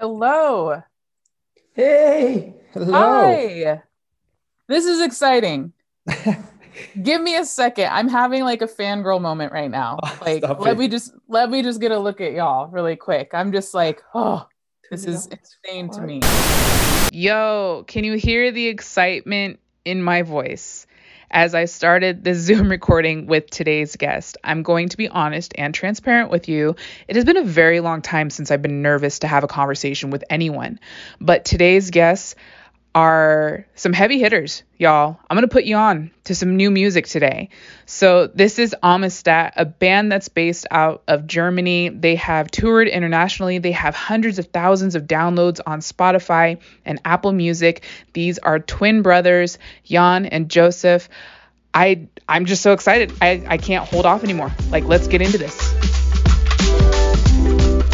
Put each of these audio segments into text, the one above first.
Hello. Hey. Hello. Hi. This is exciting. Give me a second. I'm having like a fangirl moment right now. Like stop let it. me just let me just get a look at y'all really quick. I'm just like, oh, this is insane to me. Yo, can you hear the excitement in my voice? As I started this Zoom recording with today's guest, I'm going to be honest and transparent with you. It has been a very long time since I've been nervous to have a conversation with anyone. But today's guests are some heavy hitters, y'all. I'm going to put you on to some new music today. So, this is Amistat, a band that's based out of Germany. They have toured internationally. They have hundreds of thousands of downloads on Spotify and Apple Music. These are twin brothers, Jan and Josef. I I'm just so excited. I I can't hold off anymore. Like, let's get into this.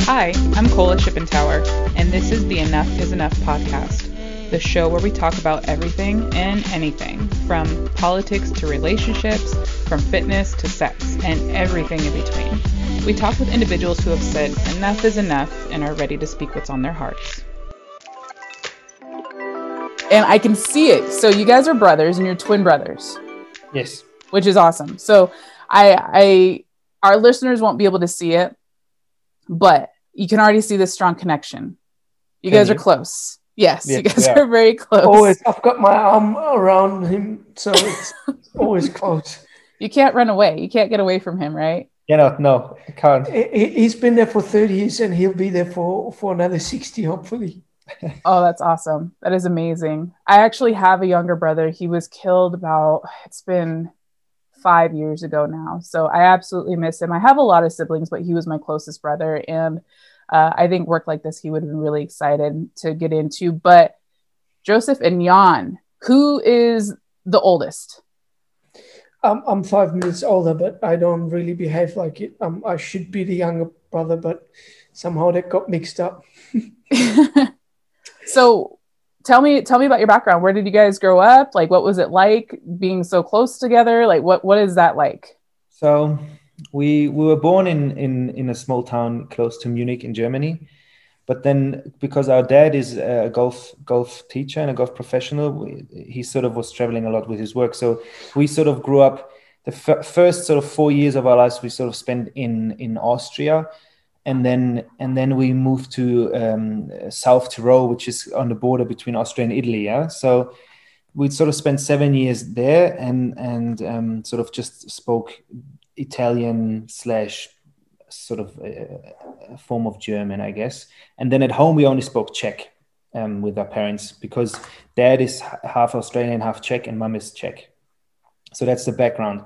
Hi, I'm Kola Shippentauer, and this is the Enough is Enough podcast, the show where we talk about everything and anything from politics to relationships, from fitness to sex, and everything in between. We talk with individuals who have said enough is enough and are ready to speak what's on their hearts. And I can see it. So, you guys are brothers and you're twin brothers Yes. which is awesome. So I I our listeners won't be able to see it, but you can already see this strong connection. You Can guys are close. Yes, Yeah, you guys we are. are very close. Always, I've got my arm around him, so it's always close. You can't run away. You can't get away from him, right? Cannot. No, I can't. He- he- He's been there for 30 years and he'll be there for, for another 60, hopefully. Oh, that's awesome. That is amazing. I actually have a younger brother. He was killed about it's been 5 years ago now. So I absolutely miss him. I have a lot of siblings, but he was my closest brother and uh, I think work like this he would have been really excited to get into. But Josef and Jan, who is the oldest? I'm, I'm five minutes older, but I don't really behave like it. Um, I should be the younger brother, but somehow that got mixed up. so tell me tell me about your background. Where did you guys grow up? Like what was it like being so close together? Like what what is that like? So we we were born in in in a small town close to Munich in Germany, but then because our dad is a golf golf teacher and a golf professional, we, he sort of was traveling a lot with his work. So we sort of grew up. The f- first sort of four years of our lives we sort of spent in in Austria, and then and then we moved to um, South Tyrol, which is on the border between Austria and Italy. Yeah, so we sort of spent seven years there, and and um, sort of just spoke Italian slash sort of a, a form of German, I guess. And then at home we only spoke Czech um, with our parents because dad is half Australian, half Czech, and mum is Czech. So that's the background.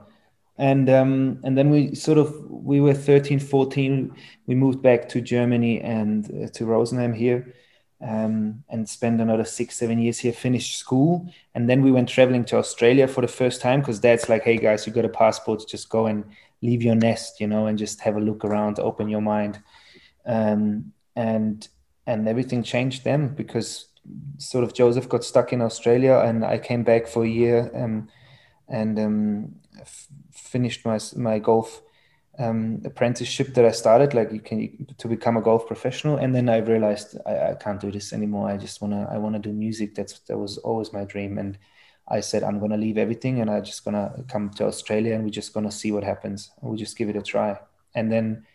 And um, and then we sort of we were 13, 14. We moved back to Germany and uh, to Rosenheim here. Um, and spent another six, seven years here, finished school. And then we went traveling to Australia for the first time because dad's like, hey guys, you got a passport, just go and leave your nest, you know, and just have a look around, open your mind. Um, and and everything changed then because sort of Josef got stuck in Australia and I came back for a year um, and um, f- finished my my golf um, apprenticeship that I started, like you can to become a golf professional. And then I realized I, I can't do this anymore. I just wanna I wanna do music. That's that was always my dream. And I said I'm gonna leave everything and I'm just gonna come to Australia and we're just gonna see what happens. We'll just give it a try. And then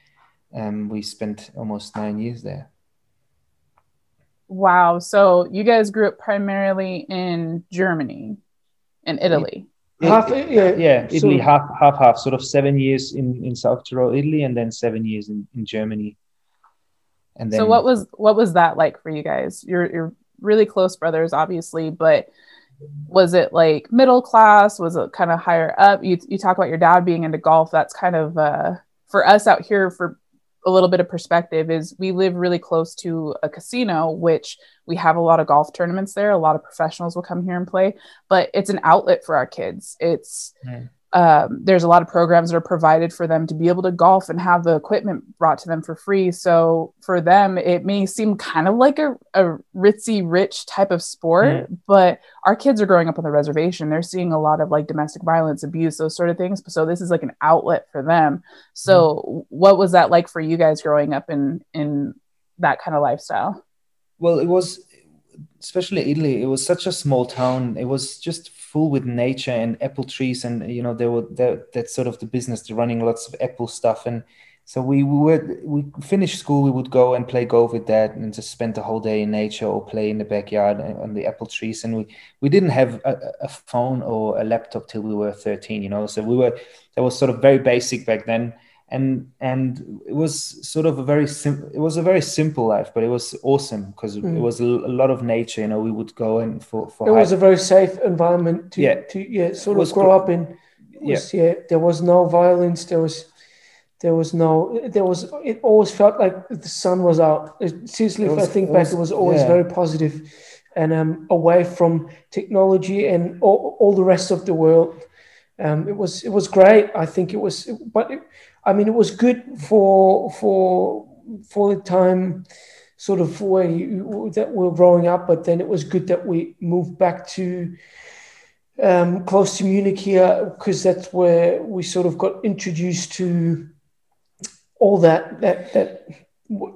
um, we spent almost nine years there. Wow. So you guys grew up primarily in Germany and Italy. Half, yeah, yeah, so- Italy half half half, sort of seven years in in South Tyrol, Italy, and then seven years in, in Germany. And then so what was what was that like for you guys? You're you're really close brothers, obviously, but was it like middle class? Was it kind of higher up? You you talk about your dad being into golf. That's kind of uh, for us out here for a little bit of perspective is we live really close to a casino, which we have a lot of golf tournaments there. A lot of professionals will come here and play, but it's an outlet for our kids. It's Mm. Um, there's a lot of programs that are provided for them to be able to golf and have the equipment brought to them for free. So for them, it may seem kind of like a, a ritzy rich type of sport, but our kids are growing up on the reservation. They're seeing a lot of like domestic violence, abuse, those sort of things. So this is like an outlet for them. So what was that like for you guys growing up in in that kind of lifestyle? well, it was especially Italy. It was such a small town. It was just full with nature and apple trees, and you know there were that that's sort of the business. They're running lots of apple stuff, and so we, we would we finished school. We would go and play golf with dad, and just spend the whole day in nature or play in the backyard on the apple trees. And we we didn't have a, a phone or a laptop till we were thirteen. You know, so we were that was sort of very basic back then and and it was sort of a very sim- it was a very simple life but it was awesome because mm. it was a, lot of nature you know we would go and for, for it was a very safe environment to yeah to yeah sort of grow up in was, yeah. yeah there was no violence there was there was no there was it always felt like the sun was out seriously was, if i think back it was always yeah. very positive and um away from technology and all, all the rest of the world um, it was it was great. I think it was, but it, I mean, it was good for for for the time, sort of where you, that we we're growing up. But then it was good that we moved back to um, close to Munich here because that's where we sort of got introduced to all that that that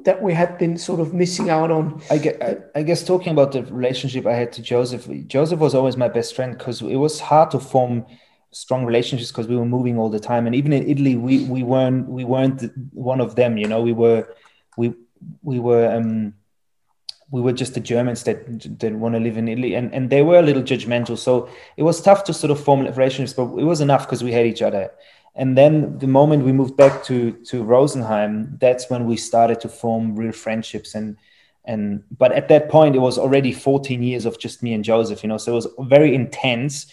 that we had been sort of missing out on. I guess, I guess talking about the relationship I had to Josef, Josef was always my best friend because it was hard to form strong relationships because we were moving all the time. And even in italy we we weren't we weren't one of them you know? We were we we were um we were just the germans that that want to live in italy. And and they were a little judgmental. So it was tough to sort of form relationships but it was enough because we had each other. And then the moment we moved back to to rosenheim that's when we started to form real friendships. And and but at that point it was already 14 years of just me and josef you know? So it was very intense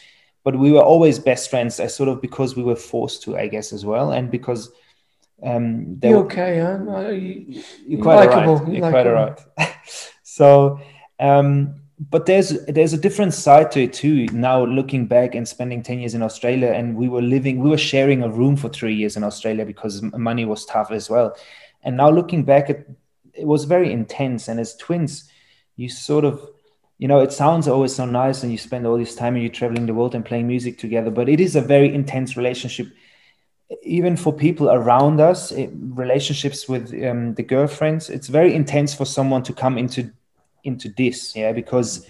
but we were always best friends. I sort of because we were forced to, I guess, as well, and because um, you're okay, huh? No, you, you're quite right. You're, you're quite alright. so, um, but there's there's a different side to it too. Now looking back and spending ten years in Australia, and we were living, we were sharing a room for three years in Australia because money was tough as well. And now looking back, it, it was very intense. And as twins, you sort of you know, it sounds always so nice and you spend all this time and you're traveling the world and playing music together, but it is a very intense relationship. Even for people around us, it, relationships with um, the girlfriends, it's very intense for someone to come into into this, yeah, because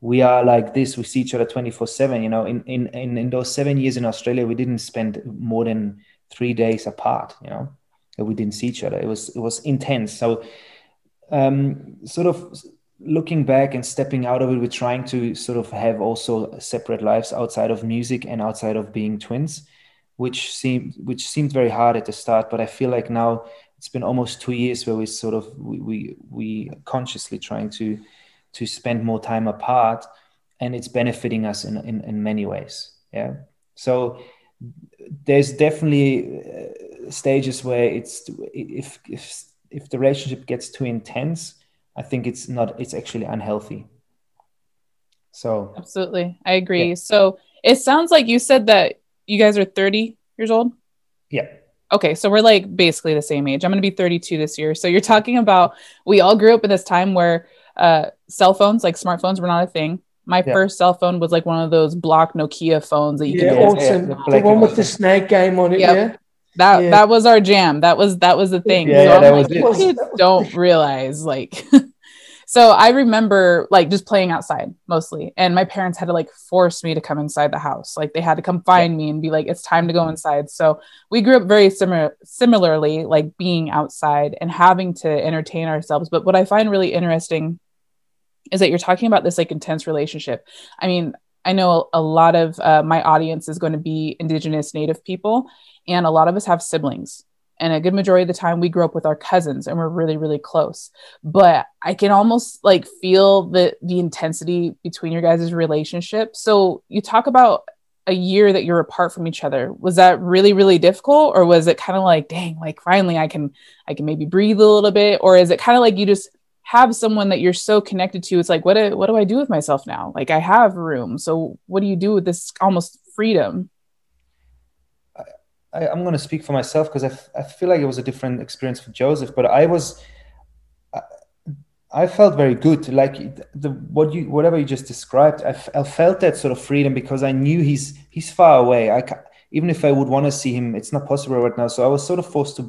we are like this. We see each other twenty four seven. You know, in, in in in those seven years in Australia, we didn't spend more than three days apart. You know, we didn't see each other. It was it was intense. So, um, sort of looking back and stepping out of it, we're trying to sort of have also separate lives outside of music and outside of being twins, which seemed which seemed very hard at the start. But I feel like now it's been almost two years where we sort of we we, we consciously trying to to spend more time apart, and it's benefiting us in in, in many ways. Yeah. So there's definitely uh, stages where it's if if if the relationship gets too intense I think it's not it's actually unhealthy. So absolutely, I agree. Yeah. So it sounds like you said that you guys are 30 years old. Yeah. Okay, so we're like basically the same age. I'm going to be 32 this year. So you're talking about we all grew up in this time where uh, cell phones, like smartphones, were not a thing. My yeah. first cell phone was like one of those block Nokia phones that you yeah, can awesome. Yeah, the one with the snake game on it. Yep. Yeah. That yeah. that was our jam. That was that was the thing. Yeah, so that like, was kids don't realize like so I remember like just playing outside mostly. And my parents had to like force me to come inside the house. Like they had to come find me and be like, it's time to go inside. So we grew up very similar similarly, like being outside and having to entertain ourselves. But what I find really interesting is that you're talking about this like intense relationship. I mean, I know a lot of uh, my audience is going to be Indigenous Native people, and a lot of us have siblings. And a good majority of the time, we grew up with our cousins and we're really, really close. But I can almost like feel the the intensity between your guys' relationship. So you talk about a year that you're apart from each other was that really really difficult or was it kind of like dang like finally i can i can maybe breathe a little bit or is it kind of like you just have someone that you're so connected to it's like what do, what do i do with myself now? Like i have room. So what do you do with this almost freedom? I, am going to speak for myself because I, f- I feel like it was a different experience for josef but i was I, I felt very good. Like the what you whatever you just described I, f- I felt that sort of freedom because i knew he's he's far away. I even if i would want to see him it's not possible right now. So i was sort of forced to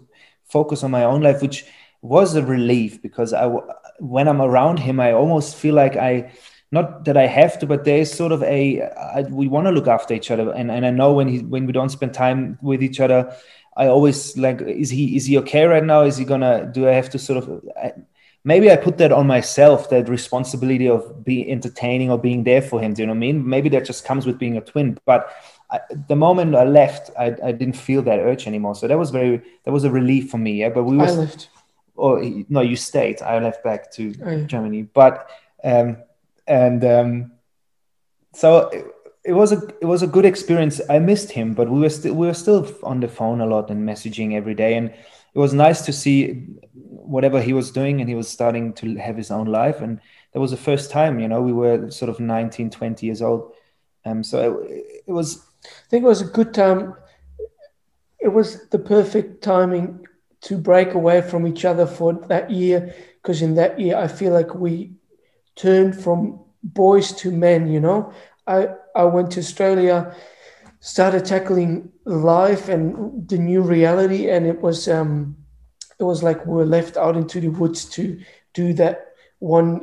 focus on my own life which was a relief because I when I'm around him, I almost feel like I not that I have to, but there's sort of a I, we want to look after each other, and and I know when he when we don't spend time with each other, I always like is he is he okay right now? Is he gonna do I have to sort of I, maybe I put that on myself that responsibility of being entertaining or being there for him. Do you know what I mean? Maybe that just comes with being a twin, but. I, the moment I left, I, I didn't feel that urge anymore. So that was very that was a relief for me. Yeah, but we were. I left. Or no, you stayed. I left back to oh. Germany, but um, and um, so it, it, was a it was a good experience. I missed him, but we were still we were still on the phone a lot and messaging every day, and it was nice to see whatever he was doing, and he was starting to have his own life, and that was the first time, you know, we were sort of 19, 20 years old, um, so it, it was. I think it was a good time. It was the perfect timing to break away from each other for that year because in that year I feel like we turned from boys to men, you know. I, I went to Australia, started tackling life and the new reality, and it was um, it was like we were left out into the woods to do that one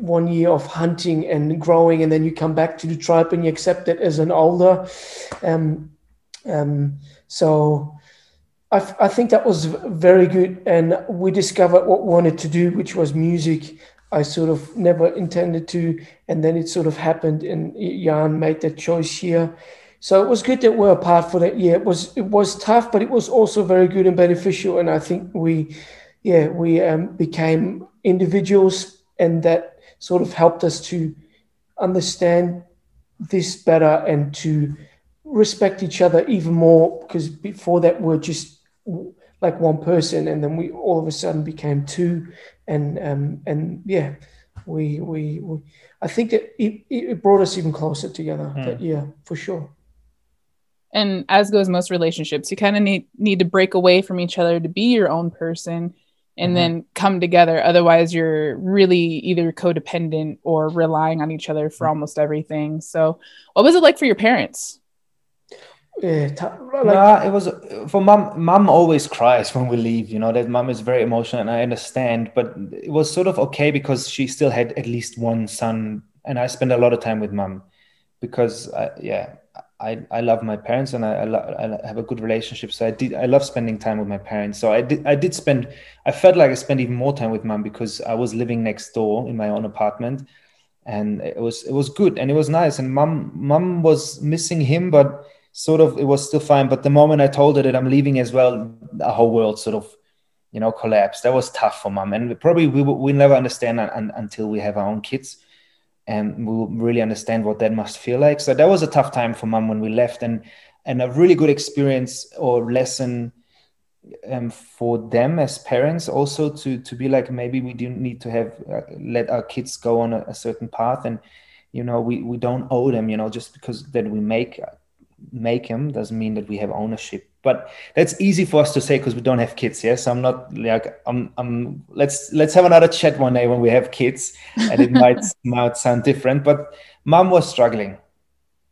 one year of hunting and growing, and then you come back to the tribe and you accept it as an older. Um, um, so I, I think that was very good, and we discovered what we wanted to do, which was music. I sort of never intended to, and then it sort of happened, and Jan made that choice here. So it was good that we're apart for that year. It was it was tough, but it was also very good and beneficial. And I think we, yeah, we um, became individuals, and that sort of helped us to understand this better and to respect each other even more. Because before that, we're just like one person, and then we all of a sudden became two, and um, and yeah, we, we, we I think it, it, it brought us even closer together mm. that year for sure. And as goes most relationships, you kind of need need to break away from each other to be your own person and mm-hmm. then come together. Otherwise, you're really either codependent or relying on each other for mm-hmm. almost everything. So, what was it like for your parents? Yeah, like, it was for mom. Mom always cries when we leave. You know that mom is very emotional, and I understand. But it was sort of okay because she still had at least one son, and I spent a lot of time with mom because, I, yeah, I, I love my parents and I, I, lo- I, have a good relationship. So I did I love spending time with my parents. So I did I did spend I felt like I spent even more time with mom because I was living next door in my own apartment, and it was it was good and it was nice. And mom mom was missing him, but sort of it was still fine. But the moment I told her that I'm leaving as well, the whole world sort of, you know, collapsed. That was tough for mom, and probably we we never understand un, until we have our own kids, and we will really understand what that must feel like. So that was a tough time for mom when we left, and and a really good experience or lesson um, for them as parents also to to be like maybe we do need to have uh, let our kids go on a, a certain path and you know we we don't owe them you know just because that we make make him doesn't mean that we have ownership. But that's easy for us to say because we don't have kids yes i'm not like i'm i'm let's let's have another chat one day when we have kids and it might might sound different but mom was struggling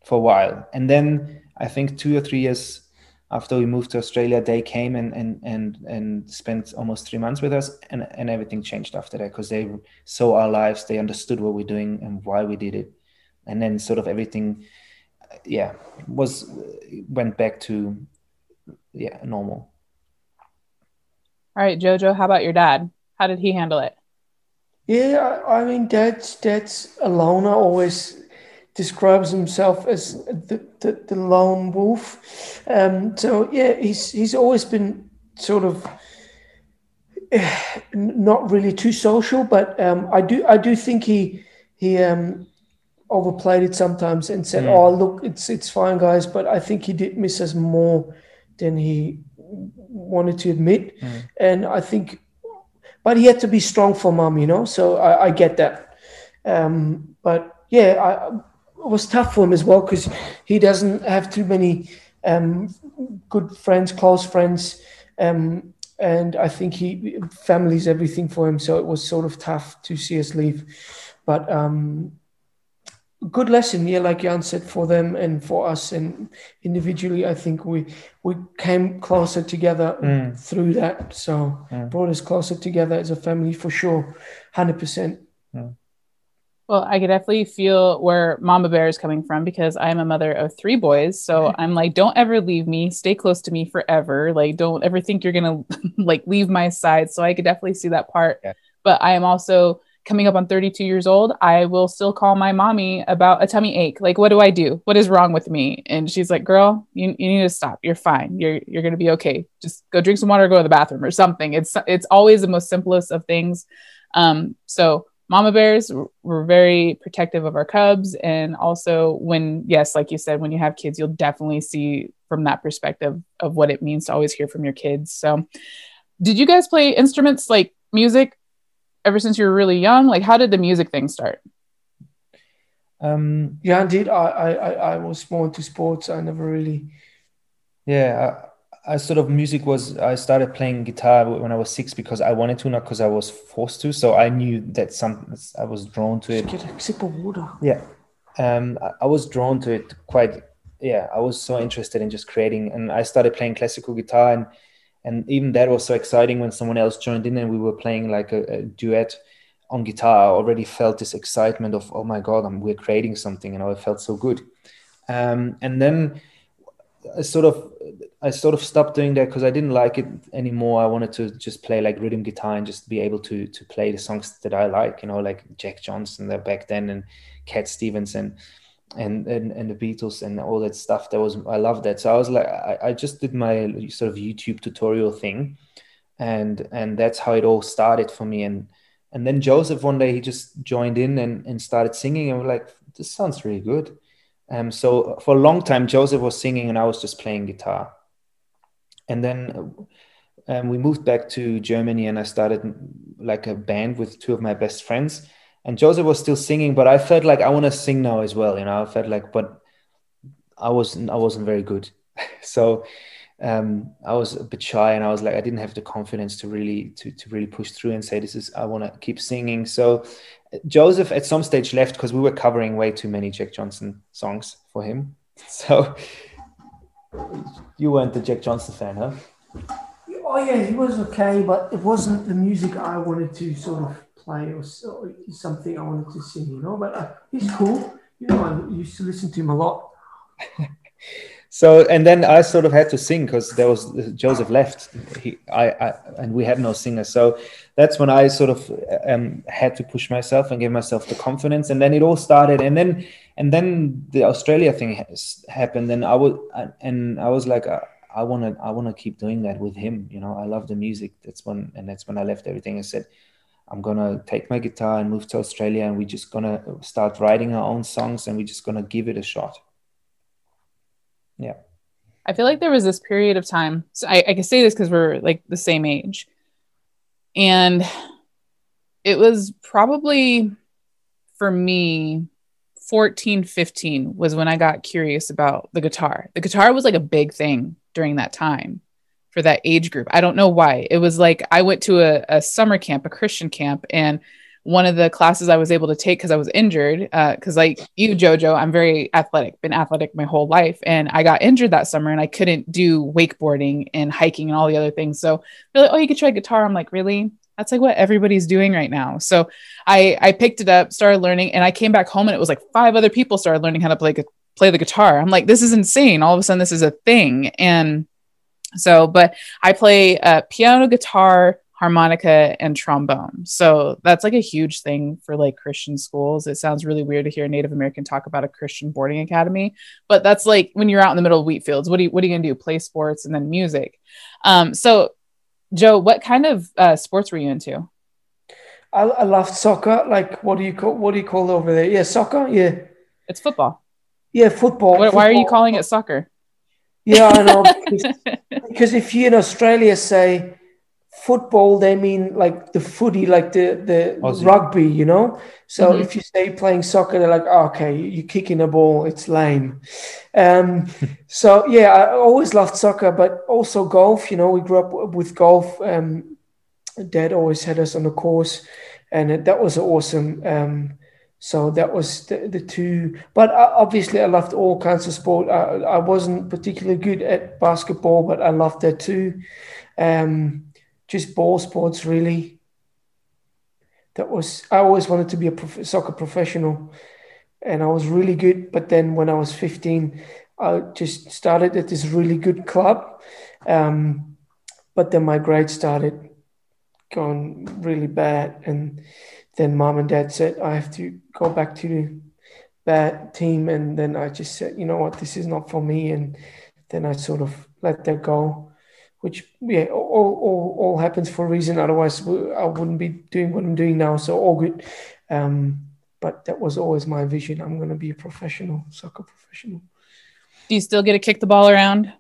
for a while. And then i think two or three years after we moved to australia they came and and and, and spent almost three months with us and and everything changed after that because they saw our lives they understood what we're doing and why we did it. And then sort of everything yeah was went back to yeah normal. All right jojo how about your dad? How did he handle it? Yeah i, I mean dad's dad's a loner always describes himself as the, the, the lone wolf. Um, so yeah he's he's always been sort of not really too social but um, i do i do think he he um, overplayed it sometimes and said, mm. "Oh, look, it's it's fine, guys," but I think he did miss us more than he wanted to admit, mm. and I think, but he had to be strong for mum, you know. So I, I get that, um, but yeah, I, it was tough for him as well because he doesn't have too many um, good friends, close friends. Um, and I think he family's everything for him, so it was sort of tough to see us leave. But um, good lesson, yeah, like Jan said, for them and for us, and individually, I think we we came closer together mm. through that. So mm. brought us closer together as a family for sure, hundred percent. Well, I could definitely feel where Mama Bear is coming from because I am a mother of three boys. So I'm like, don't ever leave me. Stay close to me forever. Like, don't ever think you're gonna like leave my side. So I could definitely see that part. Yeah. But I am also coming up on 32 years old, I will still call my mommy about a tummy ache. Like, what do I do? What is wrong with me? And she's like, girl, you, you need to stop. You're fine. You're, you're going to be okay. Just go drink some water, go to the bathroom or something. It's, it's always the most simplest of things. Um, so mama bears were very protective of our cubs. And also when, yes, like you said, when you have kids, you'll definitely see from that perspective of what it means to always hear from your kids. So did you guys play instruments like music ever since you were really young? Like, how did the music thing start? Um, yeah, indeed. I, I, I was more into sports. I never really. Yeah, I, I sort of music was. I started playing guitar when I was six because I wanted to, not because I was forced to. So I knew that some I was drawn to it. Just get a sip of water. Yeah, um, I, I was drawn to it quite. Yeah, I was so interested in just creating, and I started playing classical guitar and and even that was so exciting when someone else joined in and we were playing like a, a duet on guitar i already felt this excitement of oh my god I'm, we're creating something and you know, it felt so good um, and then I sort of I sort of stopped doing that because I didn't like it anymore. I wanted to just play like rhythm guitar and just be able to to play the songs that I like, you know, like Jack Johnson there back then and Cat Stevens and and, and and the Beatles and all that stuff. That was I love that. So I was like, I, I just did my sort of YouTube tutorial thing, and and that's how it all started for me. And and then Josef one day he just joined in and, and started singing, and we're like, this sounds really good. Um, so for a long time, Josef was singing and I was just playing guitar. And then um, we moved back to Germany, and I started like a band with two of my best friends and Josef was still singing, but I felt like I want to sing now as well. You know, I felt like, but I wasn't, I wasn't very good. so um, I was a bit shy, and I was like, I didn't have the confidence to really, to to really push through and say, this is, I want to keep singing. So Josef at some stage left because we were covering way too many Jack Johnson songs for him. So you weren't the Jack Johnson fan, huh? Oh yeah, he was okay, but it wasn't the music I wanted to sort of play or, or something I wanted to sing, you know. But uh, he's cool. You know, I used to listen to him a lot. so and then I sort of had to sing because there was Josef left. He, I, I, and we had no singer. So that's when I sort of um, had to push myself and give myself the confidence. And then it all started. And then and then the Australia thing has happened. And I was and I was like. Uh, I want to I want to keep doing that with him. You know, I love the music. That's when and that's when I left everything. I said, I'm gonna take my guitar and move to Australia, and we're just gonna start writing our own songs, and we're just gonna give it a shot. Yeah. I feel like there was this period of time. So I, I can say this because we're like the same age, and it was probably for me 14 15 was when i got curious about the guitar the guitar was like a big thing during that time for that age group. I don't know why. It was like I went to a, a summer camp, a Christian camp, and one of the classes I was able to take because I was injured. Because, uh, like you, JoJo, I'm very athletic, been athletic my whole life. And I got injured that summer and I couldn't do wakeboarding and hiking and all the other things. So they're like, oh, you could try guitar. I'm like, really? That's like what everybody's doing right now. So I, I picked it up, started learning, and I came back home and it was like five other people started learning how to play, play the guitar. I'm like, this is insane. All of a sudden, this is a thing. And so, but I play uh, piano, guitar, harmonica, and trombone. So that's like a huge thing for like Christian schools. It sounds really weird to hear a Native American talk about a Christian boarding academy, but that's like when you're out in the middle of wheat fields. What are you What are you gonna do? Play sports and then music. Um, so, Joe, what kind of uh, sports were you into? I, I loved soccer. Like, what do you call what do you call over there? Yeah, soccer. Yeah, it's football. Yeah, football. Why, football. why are you calling it soccer? Yeah, I know. because, because if you in Australia say football, they mean like the footy, like the the Aussie. rugby, you know. So mm-hmm. if you say playing soccer, they're like, oh, okay, you're kicking a ball, it's lame. Um, so yeah, I always loved soccer, but also golf. You know, we grew up with golf. Um, Dad always had us on the course, and that was awesome. Um, So that was the, the two. But uh, obviously, I loved all kinds of sport. I, I wasn't particularly good at basketball, but I loved that too. Um, just ball sports, really. That was. I always wanted to be a prof- soccer professional, and I was really good. But then when I was 15, I just started at this really good club. Um, but then my grades started going really bad, and then mom and dad said I have to go back to the bad team, and then I just said, you know what, this is not for me, and then I sort of let that go, which yeah, all all, all happens for a reason. Otherwise, I wouldn't be doing what I'm doing now. So all good. Um, but that was always my vision. I'm going to be a professional soccer professional. Do you still get to kick the ball around?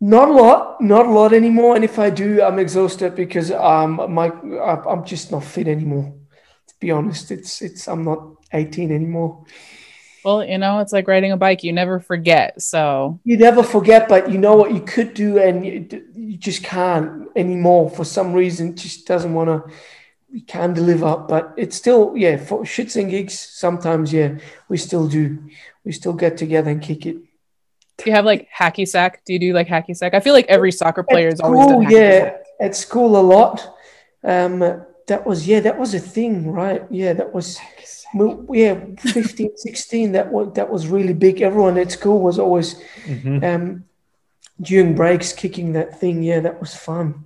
Not a lot, not a lot anymore. And if I do, I'm exhausted because um my I'm just not fit anymore be honest. It's it's I'm not 18 anymore. Well, you know, it's like riding a bike. You never forget. So you never forget, but you know what you could do, and you, you just can't anymore for some reason. Just doesn't want to. We can deliver, up, but it's still yeah for shits and gigs. Sometimes yeah, we still do. We still get together and kick it. Do you have like hacky sack? Do you do like hacky sack? I feel like every soccer player is always done yeah sack. at school a lot. Um, that was yeah that was a thing right? Yeah that was well, yeah 15 16 that was that was really big. Everyone at school was always mm-hmm. um during breaks kicking that thing. Yeah that was fun.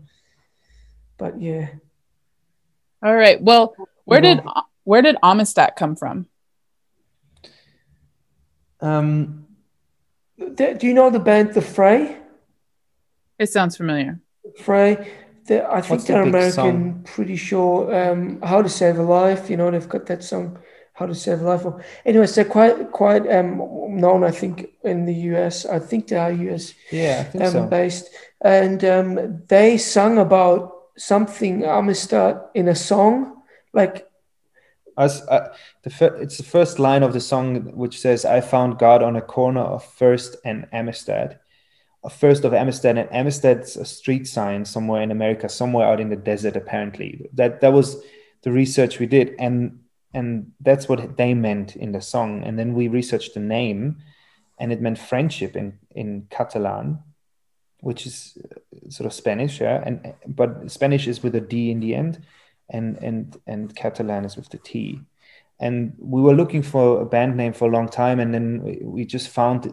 But yeah. All right. Well where did where did amistat come from? Um do you know the band the fray? It sounds familiar. Fray I think What's they're the American. Pretty sure. Um, How to Save a Life. You know, they've got that song, How to Save a Life. Anyways, they're quite quite um, known. I think in the US. I think they are US. Yeah, um, so. based, and um, they sung about something Amistad in a song, like. As uh, the fir- it's the first line of the song which says, "I found God on a corner of First and Amistad." First of Amistad, and Amistad's a street sign somewhere in America, somewhere out in the desert. Apparently, that that was the research we did, and and that's what they meant in the song. And then we researched the name, and it meant friendship in in Catalan, which is uh, sort of Spanish, yeah. And but Spanish is with a D in the end, and and and Catalan is with the T and we were looking for a band name for a long time and then we just found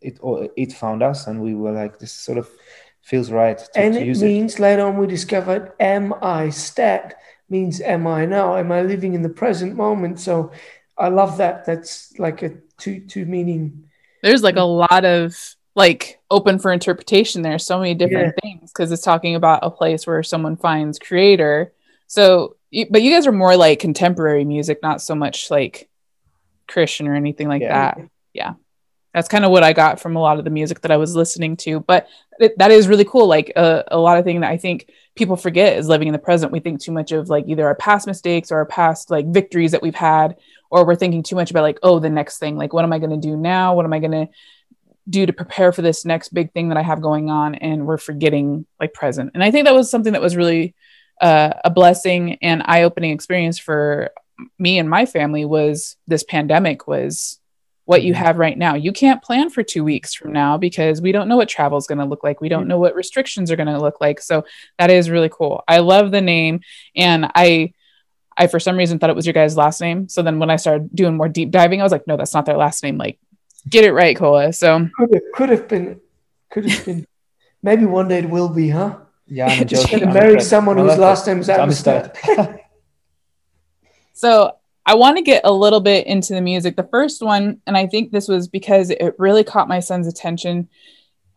it or it found us and we were like this sort of feels right to, and to it means it. later on we discovered am i stat means am i now? Am i living in the present moment? So i love that. That's like a two two meaning. There's like a lot of like open for interpretation there so many different yeah. things because it's talking about a place where someone finds creator. So but you guys are more like contemporary music, not so much like Christian or anything like yeah. that. Yeah. That's kind of what I got from a lot of the music that I was listening to. But it, that is really cool. Like uh, a lot of thing that I think people forget is living in the present. We think too much of like either our past mistakes or our past like victories that we've had, or we're thinking too much about like, oh, the next thing. Like, what am I going to do now? What am I going to do to prepare for this next big thing that I have going on? And we're forgetting like present. And I think that was something that was really uh, a blessing and eye-opening experience for me and my family was this pandemic was what you mm-hmm. have right now. You can't plan for two weeks from now because we don't know what travel is going to look like. We don't know what restrictions are going to look like. So that is really cool. I love the name, and I, I for some reason thought it was your guys' last name. So then when I started doing more deep diving, I was like, no, that's not their last name. Like, get it right, Kola. So could have, could have been, could have been. Maybe one day it will be, huh? Yeah, I'm joking. to marry someone whose last name is Amistat. so I want to get a little bit into the music. The first one, and I think this was because it really caught my son's attention.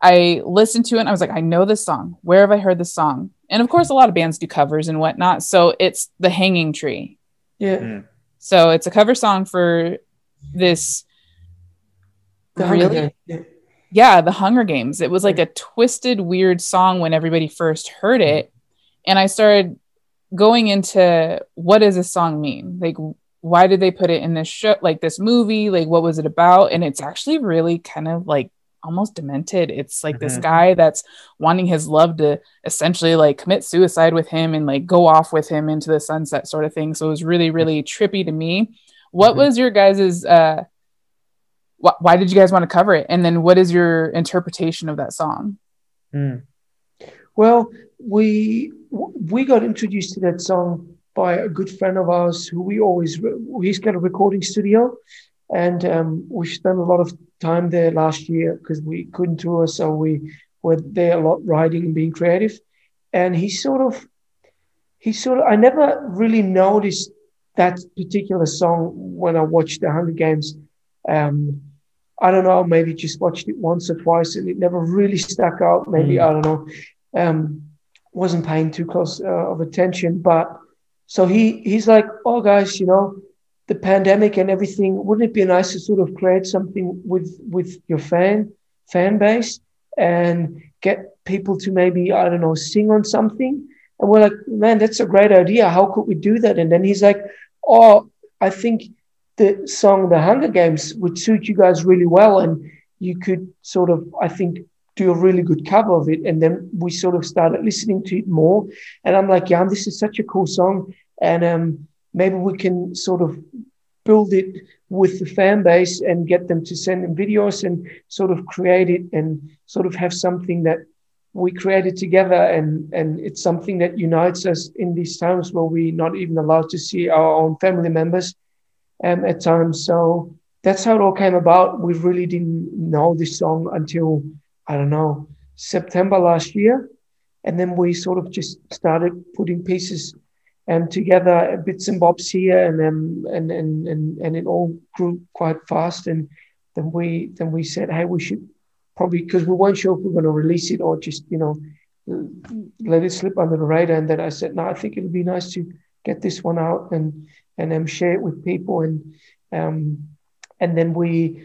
I listened to it and I was like, I know this song. Where have I heard this song? And of course, a lot of bands do covers and whatnot. So it's The Hanging Tree. Yeah. Mm. So it's a cover song for this. The really, yeah the Hunger Games. It was like a twisted, weird song when everybody first heard it. And I started going into what does this song mean? Like, why did they put it in this show, like this movie? Like, what was it about? And it's actually really kind of like almost demented. It's like mm-hmm. this guy that's wanting his love to essentially like commit suicide with him and like go off with him into the sunset sort of thing. So it was really, really trippy to me What mm-hmm. was your guys's uh wh- why did you guys want to cover it? And then what is your interpretation of that song? Mm. Well, we we got introduced to that song by a good friend of ours who we always he's got a recording studio, and um, we spent a lot of time there last year because we couldn't tour, so we were there a lot writing and being creative. And he sort of he sort of I never really noticed that particular song when I watched the Hunger Games. Um, I don't know, maybe just watched it once or twice and it never really stuck out. Maybe, mm. I don't know, um, wasn't paying too close uh, of attention. But so he he's like, oh, guys, you know, the pandemic and everything, wouldn't it be nice to sort of create something with with your fan fan base and get people to maybe, I don't know, sing on something? And we're like, man, that's a great idea. How could we do that? And then he's like, oh, I think the song The Hunger Games would suit you guys really well. And you could sort of, I think, do a really good cover of it. And then we sort of started listening to it more. And I'm like, Jan, this is such a cool song. And um, maybe we can sort of build it with the fan base and get them to send in videos and sort of create it and sort of have something that we created together and and it's something that unites us in these times where we're not even allowed to see our own family members um, at times. So that's how it all came about. We really didn't know this song until, I don't know, September last year. And then we sort of just started putting pieces um, together, bits and bobs here, and um, and, and and and it all grew quite fast. And then we then we said, hey, we should probably because we weren't sure if we are going to release it or just you know let it slip under the radar. And then I said, no, I think it would be nice to get this one out and and um, share it with people. And um, and then we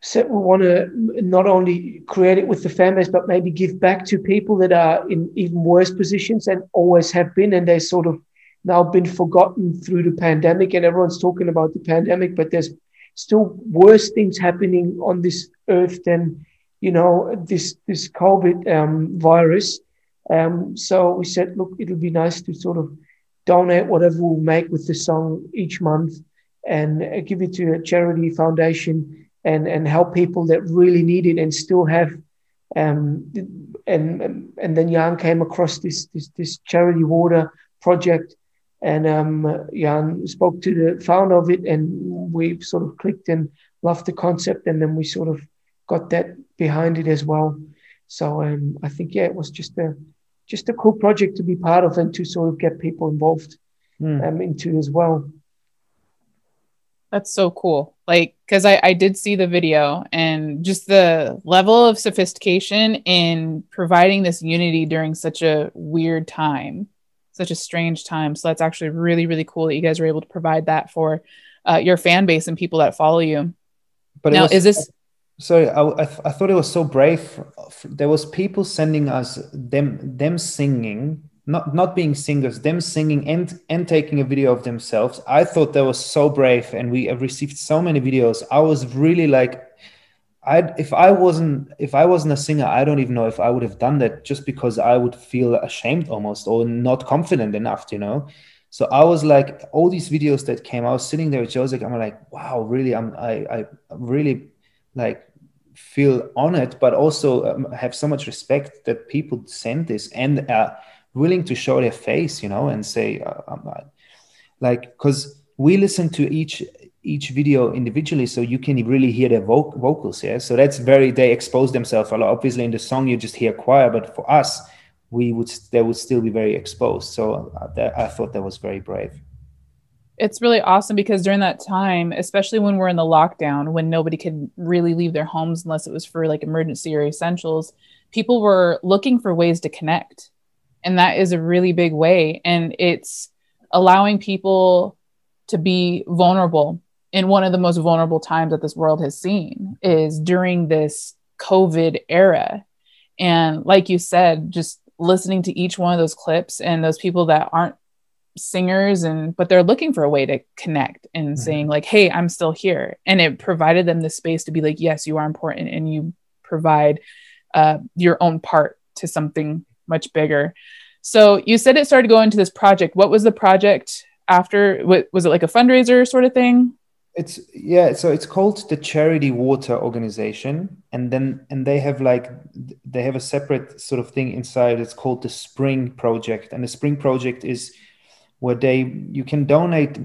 said we want to not only create it with the families but maybe give back to people that are in even worse positions and always have been, and they sort of now been forgotten through the pandemic. And everyone's talking about the pandemic, but there's still worse things happening on this earth than you know this this COVID um, virus. Um, so we said, look, it'll be nice to sort of donate whatever we'll make with the song each month and give it to a charity foundation and, and help people that really need it and still have um, and and then Jan came across this this, this charity water project and um, Jan spoke to the founder of it and we sort of clicked and loved the concept and then we sort of got that behind it as well. So um, I think yeah it was just a just a cool project to be part of and to sort of get people involved mm. um, into as well. That's so cool. Like, because I, I did see the video and just the level of sophistication in providing this unity during such a weird time, such a strange time. So that's actually really, really cool that you guys were able to provide that for uh, your fan base and people that follow you. But now, was, is this sorry I, I, th- I, thought it was so brave. There was people sending us them them singing not not being singers them singing and and taking a video of themselves. I thought that was so brave and we have received so many videos. I was really like i if i wasn't if i wasn't a singer i don't even know if i would have done that just because i would feel ashamed almost or not confident enough you know? So I was like, all these videos that came, I was sitting there with Josef. I'm like, wow, really, I'm, I, I really like feel honored, but also um, have so much respect that people send this and are willing to show their face, you know, and say, uh, like, because we listen to each each video individually, so you can really hear their vo- vocals. Yeah, so that's very they expose themselves a lot. Obviously, in the song you just hear choir, but for us, we would they would still be very exposed. So uh, that, I thought that was very brave it's really awesome because during that time, especially when we're in the lockdown, when nobody could really leave their homes unless it was for like emergency or essentials, people were looking for ways to connect. And that is a really big way. And it's allowing people to be vulnerable in one of the most vulnerable times that this world has seen is during this COVID era. And like you said, just listening to each one of those clips and those people that aren't singers and but they're looking for a way to connect and mm-hmm. saying like hey i'm still here. And it provided them the space to be like yes you are important and you provide uh, your own part to something much bigger. So you said it started going to this project. What was the project after? What was it like a fundraiser sort of thing? It's yeah so it's called the charity water organization. And then and they have like they have a separate sort of thing inside. It's called the spring project. And the spring project is where they you can donate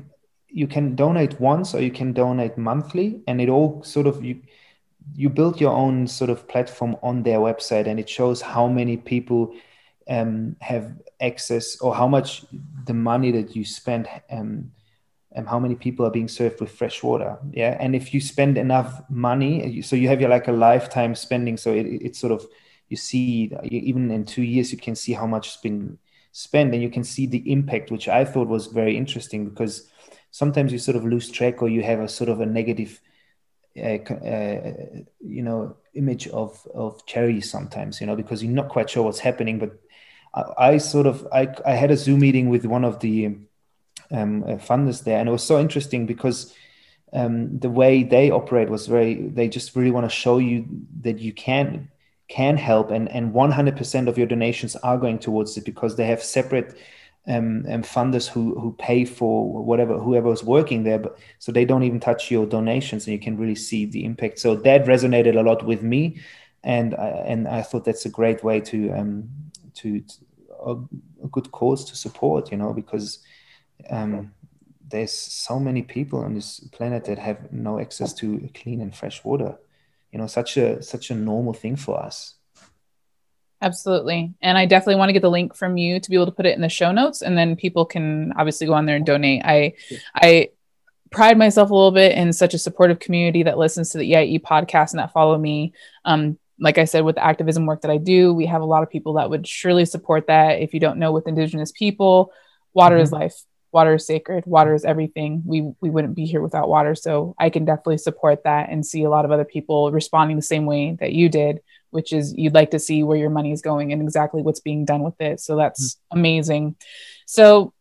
you can donate once or you can donate monthly and it all sort of you you build your own sort of platform on their website and it shows how many people um, have access or how much the money that you spend um, and how many people are being served with fresh water. Yeah. And if you spend enough money so you have your like a lifetime spending so it, it's sort of you see even in two years you can see how much has been spent and you can see the impact which i thought was very interesting because sometimes you sort of lose track or you have a sort of a negative uh, uh, you know image of of charity sometimes you know because you're not quite sure what's happening but I, I sort of I, I had a zoom meeting with one of the um, uh, funders there, and it was so interesting because um, the way they operate was very. They just really want to show you that you can can help, and and 100% of your donations are going towards it because they have separate um, um, funders who who pay for whatever whoever was working there, but so they don't even touch your donations, and you can really see the impact. So that resonated a lot with me, and I, and I thought that's a great way to um, to, to a, a, good cause to support, you know, because um, there's so many people on this planet that have no access to clean and fresh water. You know, such a such a normal thing for us. Absolutely. And I definitely want to get the link from you to be able to put it in the show notes and then people can obviously go on there and donate. I I pride myself a little bit in such a supportive community that listens to the EIE podcast and that follow me. Um, like I said, with the activism work that I do, we have a lot of people that would surely support that. If you don't know, with Indigenous people, water mm-hmm. is life water is sacred water is everything. We we wouldn't be here without water. So i can definitely support that and see a lot of other people responding the same way that you did which is you'd like to see where your money is going and exactly what's being done with it. So that's mm-hmm. amazing. So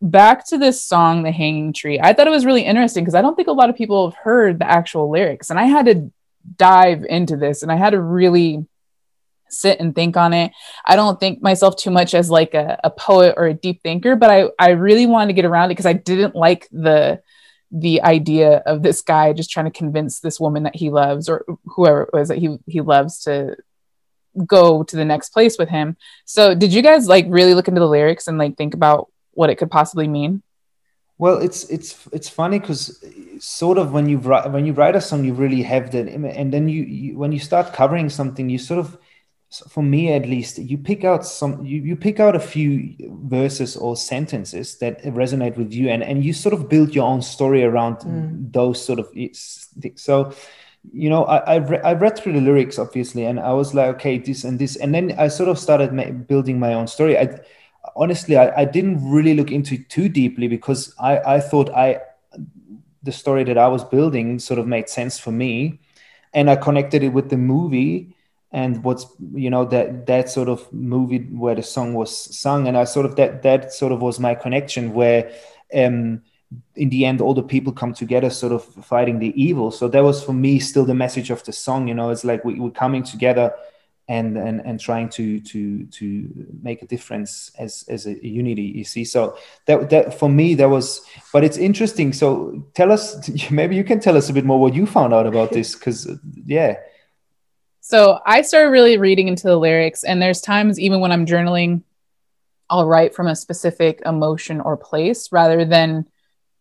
back to this song the hanging tree. I thought it was really interesting because i don't think a lot of people have heard the actual lyrics and i had to dive into this and i had to really sit and think on it. I don't think myself too much as like a, a poet or a deep thinker, but I, I really wanted to get around it because I didn't like the the idea of this guy just trying to convince this woman that he loves or whoever it was that he he loves to go to the next place with him. So did you guys like really look into the lyrics and like think about what it could possibly mean? Well, it's it's it's funny because sort of when you write when you write a song, you really have that, and then you, you when you start covering something, you sort of so for me at least you pick out some you, you pick out a few verses or sentences that resonate with you and and you sort of build your own story around mm. those sort of so you know I, I, re- I read through the lyrics obviously and i was like okay this and this and then i sort of started ma- building my own story i honestly I, I didn't really look into it too deeply because i i thought i the story that i was building sort of made sense for me and i connected it with the movie and what's you know that that sort of movie where the song was sung and i sort of that that sort of was my connection where um in the end all the people come together sort of fighting the evil. So that was for me still the message of the song you know it's like we, we're coming together and and and trying to to to make a difference as as a unity you see. So that that for me that was but it's interesting. So tell us maybe you can tell us a bit more what you found out about this because yeah so I started really reading into the lyrics, and there's times even when I'm journaling, I'll write from a specific emotion or place rather than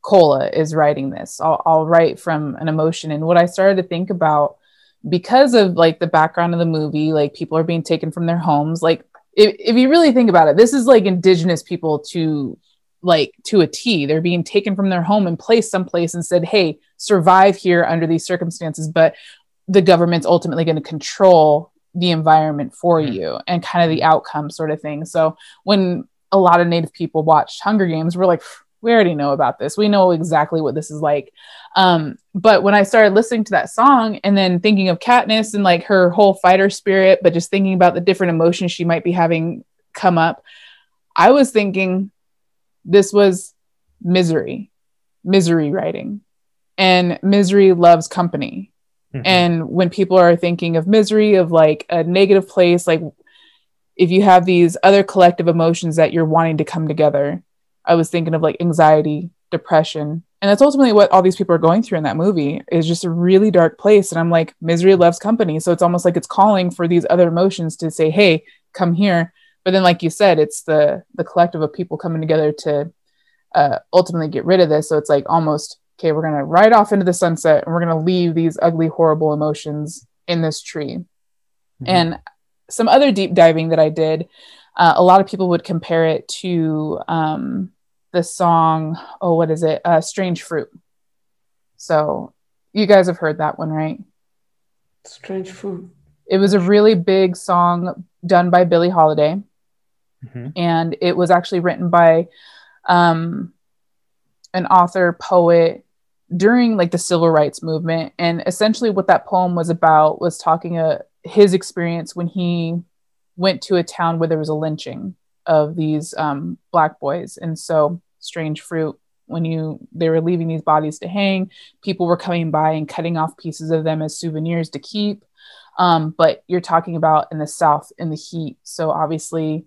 Kola is writing this. I'll, I'll write from an emotion. And what I started to think about because of like the background of the movie, like people are being taken from their homes. Like if, if you really think about it, this is like indigenous people to like to a T. They're being taken from their home and placed someplace and said, hey, survive here under these circumstances. But the government's ultimately going to control the environment for mm-hmm. you and kind of the outcome sort of thing. So when a lot of native people watched Hunger Games, we're like, we already know about this. We know exactly what this is like. Um, but when I started listening to that song and then thinking of Katniss and like her whole fighter spirit, but just thinking about the different emotions she might be having come up, I was thinking this was misery, misery writing. And misery loves company. Mm-hmm. And when people are thinking of misery, of like a negative place, like if you have these other collective emotions that you're wanting to come together, I was thinking of like anxiety, depression. And that's ultimately what all these people are going through in that movie is just a really dark place. And I'm like, misery loves company. So it's almost like it's calling for these other emotions to say, hey, come here. But then, like you said, it's the the collective of people coming together to uh, ultimately get rid of this. So it's like almost, okay, we're gonna ride off into the sunset and we're gonna leave these ugly, horrible emotions in this tree. Mm-hmm. And some other deep diving that I did, uh, a lot of people would compare it to um, the song, oh, what is it? Uh, Strange Fruit. So you guys have heard that one, right? Strange Fruit. It was a really big song done by Billie Holiday. Mm-hmm. And it was actually written by um, an author, poet during like the civil rights movement. And essentially, what that poem was about was talking a uh, his experience when he went to a town where there was a lynching of these um, black boys and so strange fruit when you they were leaving these bodies to hang people were coming by and cutting off pieces of them as souvenirs to keep um, but you're talking about in the south in the heat so obviously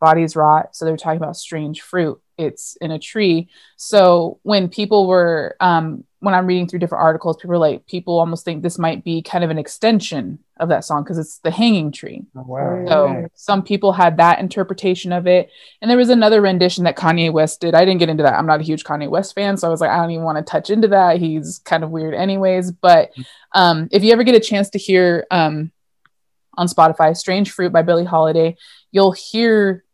bodies rot so they're talking about strange fruit it's in a tree so when people were um, when I'm reading through different articles, people are like, people almost think this might be kind of an extension of that song because it's the hanging tree. Oh, wow. So some people had that interpretation of it. And there was another rendition that Kanye West did. I didn't get into that. I'm not a huge Kanye West fan. So I was like, I don't even want to touch into that. He's kind of weird, anyways. But um, if you ever get a chance to hear um, on Spotify, Strange Fruit by Billie Holiday, you'll hear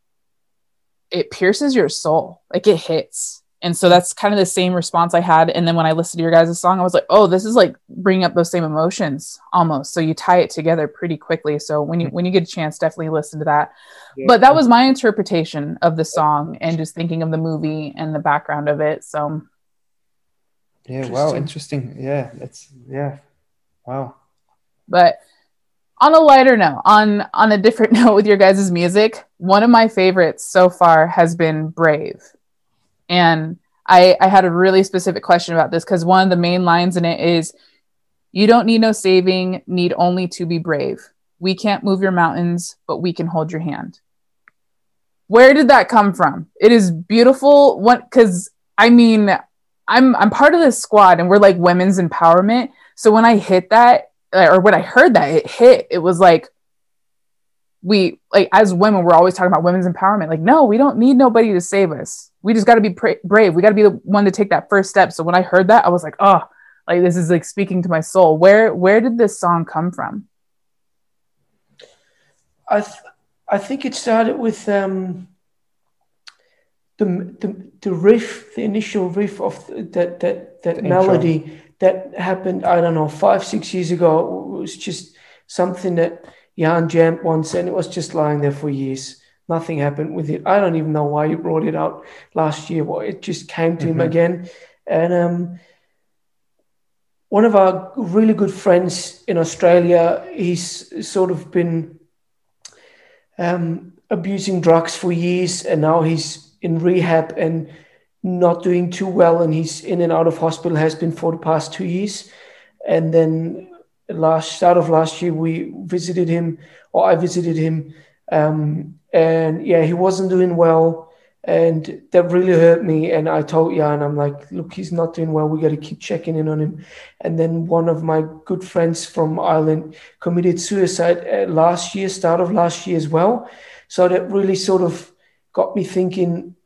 it pierces your soul. Like it hits and so that's kind of the same response I had. And then when I listened to your guys' song, I was like, oh, this is like bringing up those same emotions almost. So you tie it together pretty quickly. So when you mm-hmm. when you get a chance, definitely listen to that. Yeah. But that was my interpretation of the song and just thinking of the movie and the background of it. So yeah, wow, interesting. Yeah, that's yeah. Wow. But on a lighter note, on on a different note with your guys' music, one of my favorites so far has been Brave and I, I had a really specific question about this because one of the main lines in it is you don't need no saving, need only to be brave. We can't move your mountains, but we can hold your hand. Where did that come from? It is beautiful. What because I mean, I'm I'm part of this squad and we're like women's empowerment. So when I hit that, or when I heard that, it hit, it was like, we like as women we're always talking about women's empowerment. Like no we don't need nobody to save us. We just got to be pra- brave. We got to be the one to take that first step. So when i heard that i was like oh like this is like speaking to my soul. Where where did this song come from? I th- i think it started with um the, the, the riff, the initial riff of that that that melody. That happened, I don't know, five six years ago. It was just something that Jan jammed once and it was just lying there for years. Nothing happened with it. I don't even know why he brought it out last year. Well, it just came to mm-hmm. him again. And um, one of our really good friends in Australia, he's sort of been um, abusing drugs for years and now he's in rehab and not doing too well and he's in and out of hospital has been for the past two years. And then last start of last year we visited him or I visited him um, and yeah he wasn't doing well and that really hurt me. And I told Jan I'm like look he's not doing well. We got to keep checking in on him. And then one of my good friends from Ireland committed suicide uh, last year start of last year as well. So that really sort of got me thinking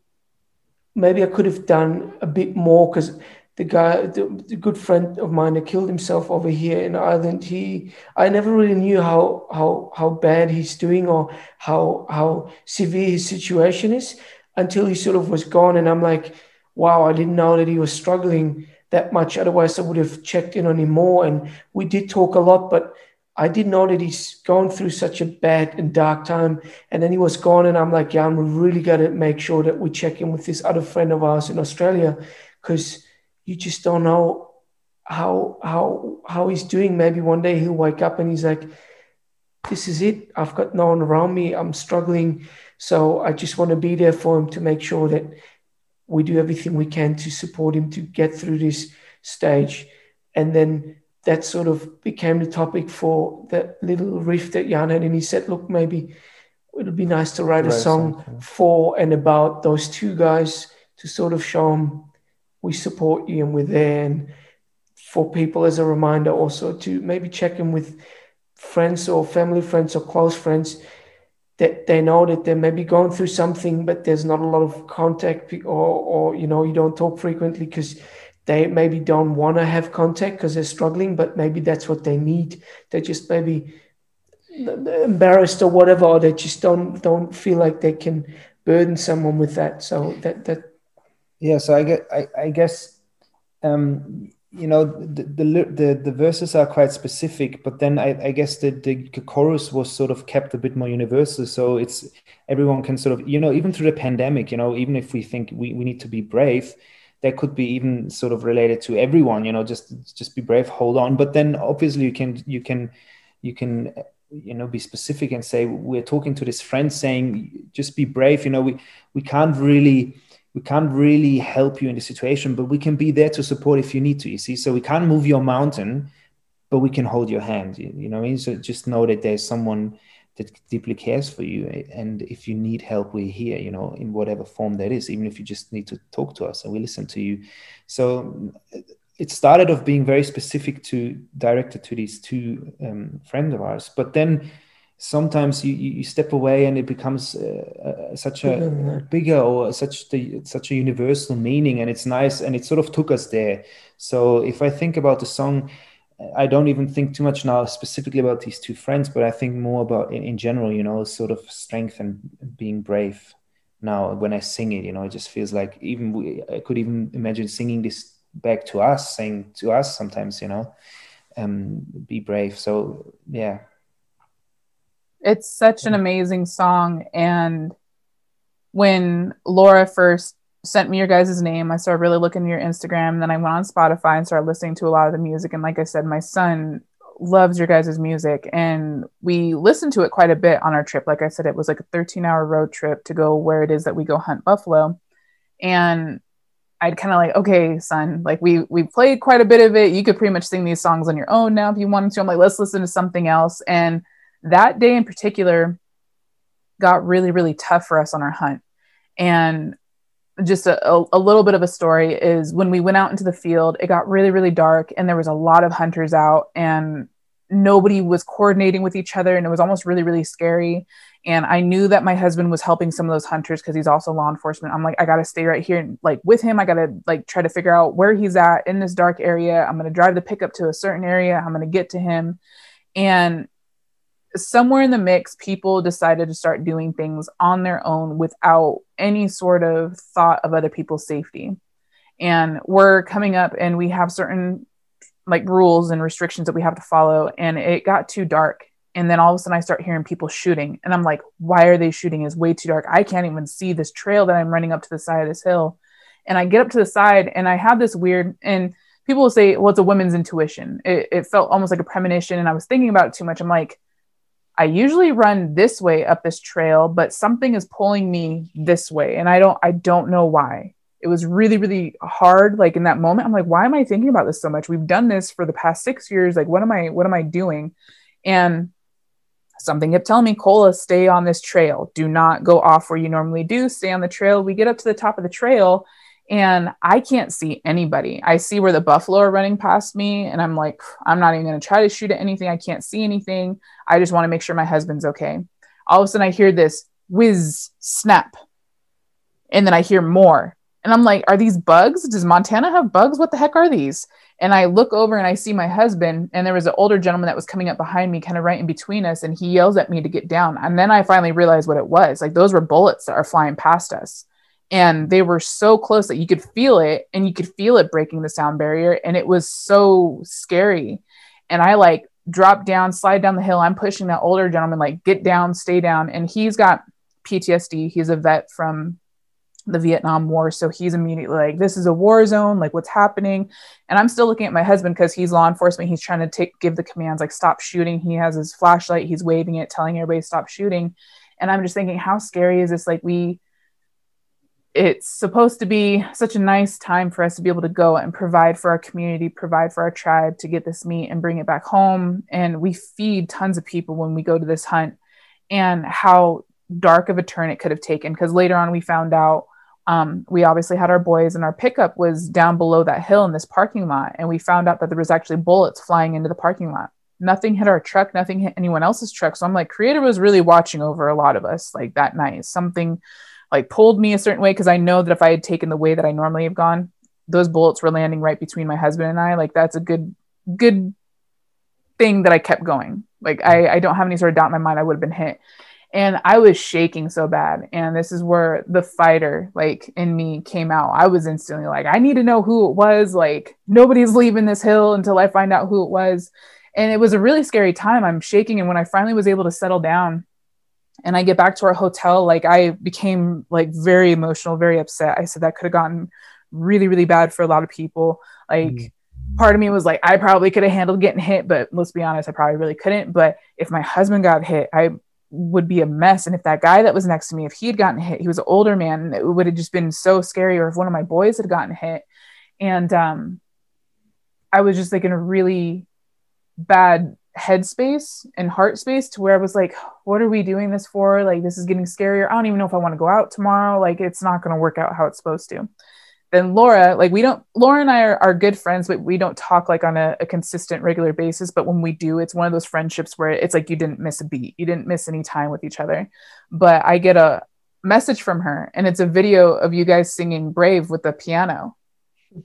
maybe I could have done a bit more because the guy, the, the, good friend of mine that killed himself over here in Ireland, he, I never really knew how how how bad he's doing or how how severe his situation is until he sort of was gone, and I'm like, wow, I didn't know that he was struggling that much. Otherwise, I would have checked in on him more, and we did talk a lot, but. I didn't know that he's gone through such a bad and dark time. And then he was gone, and I'm like, yeah, we really got to make sure that we check in with this other friend of ours in Australia because you just don't know how how how he's doing. Maybe one day he'll wake up and he's like, "This is it. I've got no one around me. I'm struggling." So I just want to be there for him to make sure that we do everything we can to support him to get through this stage. And then that sort of became the topic for that little riff that Jan had, and he said, "Look, maybe." it'll be nice to write, a song for and about those two guys to sort of show them we support you and we're there. And for people as a reminder also to maybe check in with friends or family friends or close friends that they know that they're maybe going through something, but there's not a lot of contact or, or you know, you don't talk frequently because they maybe don't want to have contact because they're struggling, but maybe that's what they need. They just maybe embarrassed or whatever, or they just don't don't feel like they can burden someone with that. So that that yeah. So I get I, I guess um, you know the, the, the the verses are quite specific, but then I, I guess the the chorus was sort of kept a bit more universal. So it's everyone can sort of you know even through the pandemic, you know even if we think we, we need to be brave, that could be even sort of related to everyone. You know just just be brave, hold on. But then obviously you can you can you can you know be specific and say we're talking to this friend saying just be brave you know we we can't really we can't really help you in the situation but we can be there to support if you need to you see so we can't move your mountain but we can hold your hand you, you know I mean? so just know that there's someone that deeply cares for you. And if you need help we're here you know in whatever form that is even if you just need to talk to us and we listen to you. So it started off being very specific to directed to these two um, friends of ours but then sometimes you, you step away and it becomes uh, uh, such a bigger or such the such a universal meaning and it's nice and it sort of took us there. So if i think about the song i don't even think too much now specifically about these two friends but i think more about in, in general you know sort of strength and being brave now when i sing it you know it just feels like even we, i could even imagine singing this back to us, saying to us sometimes, you know, um, be brave. So yeah. It's such an amazing song. And when Laura first sent me your guys' name, I started really looking at your Instagram. Then I went on Spotify and started listening to a lot of the music. And like I said, my son loves your guys' music and we listened to it quite a bit on our trip. Like I said, it was like a 13 hour road trip to go where it is that we go hunt buffalo. And I'd kind of like, okay, son, like we we played quite a bit of it. You could pretty much sing these songs on your own now if you wanted to. I'm like, let's listen to something else. And that day in particular got really, really tough for us on our hunt. And just a, a, a little bit of a story is when we went out into the field, it got really, really dark and there was a lot of hunters out and nobody was coordinating with each other and it was almost really, really scary. And i knew that my husband was helping some of those hunters because he's also law enforcement. I'm like i gotta stay right here and like with him. I gotta like try to figure out where he's at in this dark area. I'm gonna drive the pickup to a certain area. I'm gonna get to him. And somewhere in the mix people decided to start doing things on their own without any sort of thought of other people's safety and we're coming up and we have certain like rules and restrictions that we have to follow and it got too dark and then all of a sudden I start hearing people shooting. And I'm like, why are they shooting? It's way too dark. I can't even see this trail that I'm running up to the side of this hill. And I get up to the side and I have this weird, and people will say, well, it's a woman's intuition. It, it felt almost like a premonition. And I was thinking about it too much. I'm like, I usually run this way up this trail, but something is pulling me this way. And I don't, I don't know why. It was really, really hard. Like in that moment, I'm like, why am I thinking about this so much? We've done this for the past six years. Like, what am I, what am I doing? And something kept telling me, Kola, stay on this trail. Do not go off where you normally do. Stay on the trail. We get up to the top of the trail and I can't see anybody. I see where the buffalo are running past me, and I'm like, I'm not even going to try to shoot at anything. I can't see anything. I just want to make sure my husband's okay. All of a sudden, I hear this whiz snap, and then I hear more. And I'm like, are these bugs? Does Montana have bugs? What the heck are these? And I look over and I see my husband, and there was an older gentleman that was coming up behind me, kind of right in between us, and he yells at me to get down. And then I finally realized what it was. Like those were bullets that are flying past us. And they were so close that you could feel it and you could feel it breaking the sound barrier. And it was so scary. And I like drop down, slide down the hill. I'm pushing that older gentleman, like, get down, stay down. And he's got PTSD. He's a vet from the Vietnam War. So he's immediately like, this is a war zone, like what's happening? And I'm still looking at my husband because he's law enforcement. He's trying to take give the commands like stop shooting. He has his flashlight, he's waving it, telling everybody stop shooting. And I'm just thinking, how scary is this? Like we it's supposed to be such a nice time for us to be able to go and provide for our community, provide for our tribe to get this meat and bring it back home. And we feed tons of people when we go to this hunt and how dark of a turn it could have taken. Because later on, we found out um, we obviously had our boys and our pickup was down below that hill in this parking lot and we found out that there was actually bullets flying into the parking lot nothing hit our truck nothing hit anyone else's truck so i'm like creator was really watching over a lot of us like that night something like pulled me a certain way because i know that if i had taken the way that i normally have gone those bullets were landing right between my husband and i like that's a good good thing that i kept going like i, I don't have any sort of doubt in my mind i would have been hit and I was shaking so bad. And this is where the fighter, like in me, came out. I was instantly like, I need to know who it was. Like, nobody's leaving this hill until I find out who it was. And it was a really scary time. I'm shaking. And when I finally was able to settle down and I get back to our hotel, like, I became like very emotional, very upset. I said that could have gotten really, really bad for a lot of people. Like, mm part of me was like, I probably could have handled getting hit, but let's be honest, I probably really couldn't. But if my husband got hit, I would be a mess. And if that guy that was next to me, if he had gotten hit, he was an older man, it would have just been so scary. Or if one of my boys had gotten hit. And um, I was just like in a really bad headspace and heart space to where I was like, what are we doing this for? Like, this is getting scarier. I don't even know if I want to go out tomorrow. Like, it's not going to work out how it's supposed to then Laura, like we don't, Laura and I are, are good friends, but we don't talk like on a, a, consistent, regular basis. But when we do, it's one of those friendships where it's like you didn't miss a beat, you didn't miss any time with each other. But I get a message from her, and it's a video of you guys singing Brave with the piano.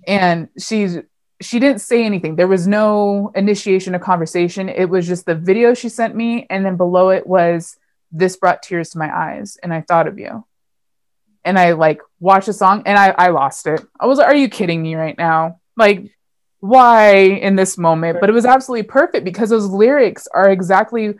And she's, she didn't say anything. There was no initiation of conversation. It was just the video she sent me. And then below it was, This brought tears to my eyes. And I thought of you and I like watched the song and I, I lost it. I was like, are you kidding me right now? Like, why in this moment? But it was absolutely perfect because those lyrics are exactly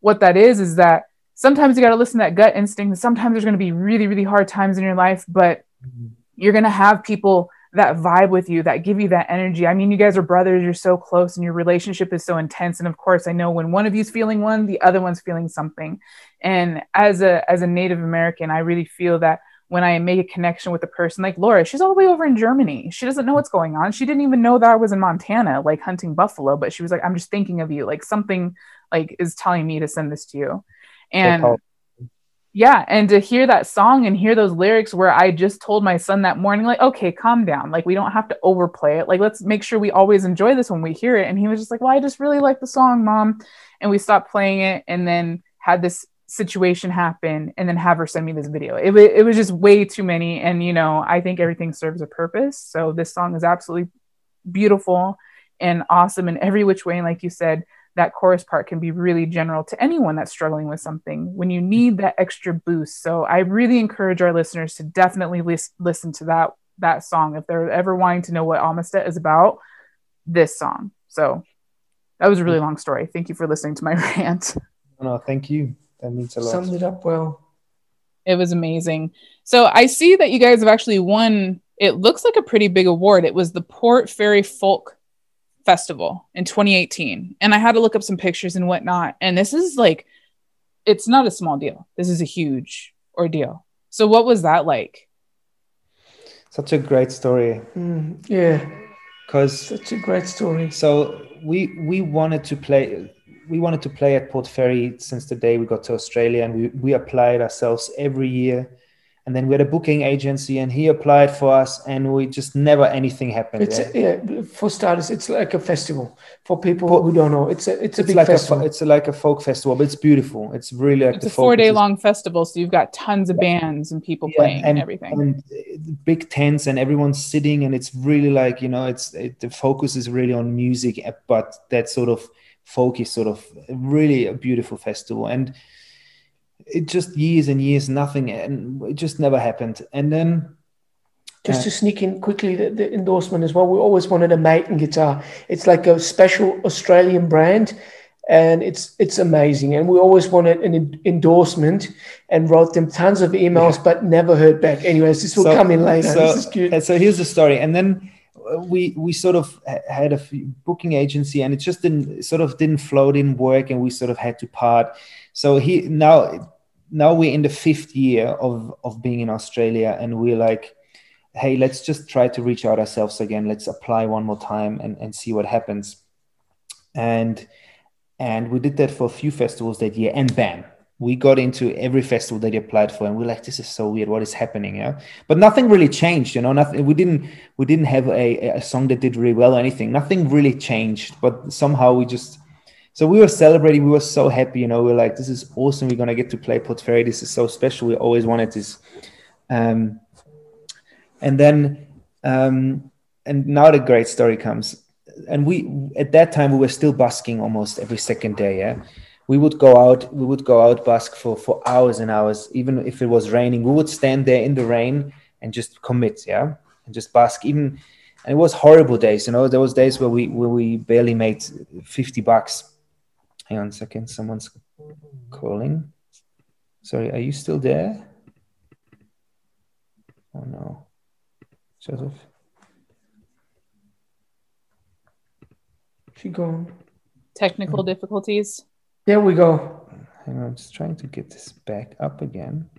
what that is, is that sometimes you got to listen to that gut instinct. Sometimes there's going to be really, really hard times in your life, but mm-hmm. you're going to have people that vibe with you, that give you that energy. I mean, you guys are brothers, you're so close and your relationship is so intense. And of course, I know when one of you's feeling one, the other one's feeling something. And as a as a Native American, I really feel that when I make a connection with a person like Laura, she's all the way over in Germany. She doesn't know what's going on. She didn't even know that I was in Montana, like hunting buffalo, but she was like, I'm just thinking of you. Like something like is telling me to send this to you. And yeah, and to hear that song and hear those lyrics where I just told my son that morning, like, okay, calm down. Like, we don't have to overplay it. Like, let's make sure we always enjoy this when we hear it. And he was just like, well, I just really like the song, mom. And we stopped playing it and then had this situation happen and then have her send me this video. It, w- it was just way too many. And, you know, I think everything serves a purpose. So this song is absolutely beautiful and awesome in every which way. And like you said, that chorus part can be really general to anyone that's struggling with something when you need that extra boost. So I really encourage our listeners to definitely lis- listen to that that song if they're ever wanting to know what Amistat is about. This song. So that was a really long story. Thank you for listening to my rant. No, thank you. That means a lot. Summed it up well. It was amazing. So I see that you guys have actually won. It looks like a pretty big award. It was the Port Fairy Folk Festival in 2018. And I had to look up some pictures and whatnot. And this is like, it's not a small deal. This is a huge ordeal. So what was that like? Such a great story. Mm, yeah. Because such a great story. So we we wanted to play we wanted to play at Port Fairy since the day we got to Australia, and we, we applied ourselves every year. And then we had a booking agency, and he applied for us, and we just never anything happened. It's a, yeah, for starters, it's like a festival for people Port, who don't know. It's a it's a it's big like festival. A, it's a, like a folk festival, but it's beautiful. It's really like it's a four day long festival, so you've got tons of bands and people yeah, playing and, and, everything, and big tents, and everyone's sitting, and it's really like you know, it's it, the focus is really on music, but that sort of folky sort of really a beautiful festival and it just years and years nothing and it just never happened. And then just uh, to sneak in quickly the, the, endorsement as well. We always wanted a Maton guitar. It's like a special australian brand and it's it's amazing. And we always wanted an endorsement and wrote them tons of emails yeah. but never heard back. Anyways this will so, come in later. so, this is cute. so here's the story. And then we we sort of had a booking agency and it just didn't sort of didn't flow didn't work and we sort of had to part. So he now now we're in the fifth year of of being in australia and we're like hey let's just try to reach out ourselves again. Let's apply one more time and, and see what happens. And and we did that for a few festivals that year and bam we got into every festival that he applied for and we're like this is so weird. What is happening yeah but nothing really changed you know nothing we didn't we didn't have a, a song that did really well or anything. Nothing really changed but somehow we just so we were celebrating we were so happy you know we are like this is awesome we're gonna get to play port fairy this is so special we always wanted this. Um and then um and now the great story comes. And we at that time we were still busking almost every second day yeah? We would go out we would go out busk for for hours and hours even if it was raining we would stand there in the rain and just commit yeah? And just busk even and it was horrible days you know? There was days where we where we barely made 50 bucks hang on a second someone's calling sorry are you still there oh no josef she gone technical oh. difficulties there we go. Hang on, I'm just trying to get this back up again.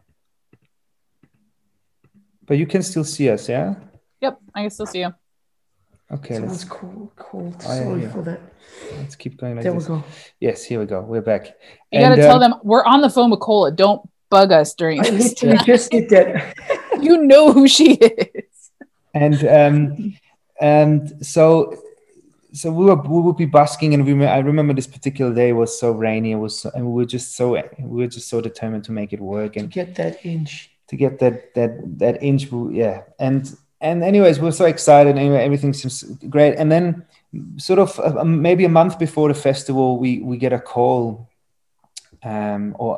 But you can still see us, yeah? Yep, I can still see you. Okay. Someone's let's... cool, cool. Oh, Sorry yeah, yeah. for that. Let's keep going like there this. we go. Yes, here we go. We're back. You got to tell um, them we're on the phone with Kola. Don't bug us during I this. You just did that. you know who she is. And um, and so so we were we would be busking and we I remember this particular day was so rainy it was so, and we were just so we were just so determined to make it work and to get that inch to get that that that inch yeah and and anyways we are so excited anyway everything seems great. And then sort of uh, maybe a month before the festival we we get a call um or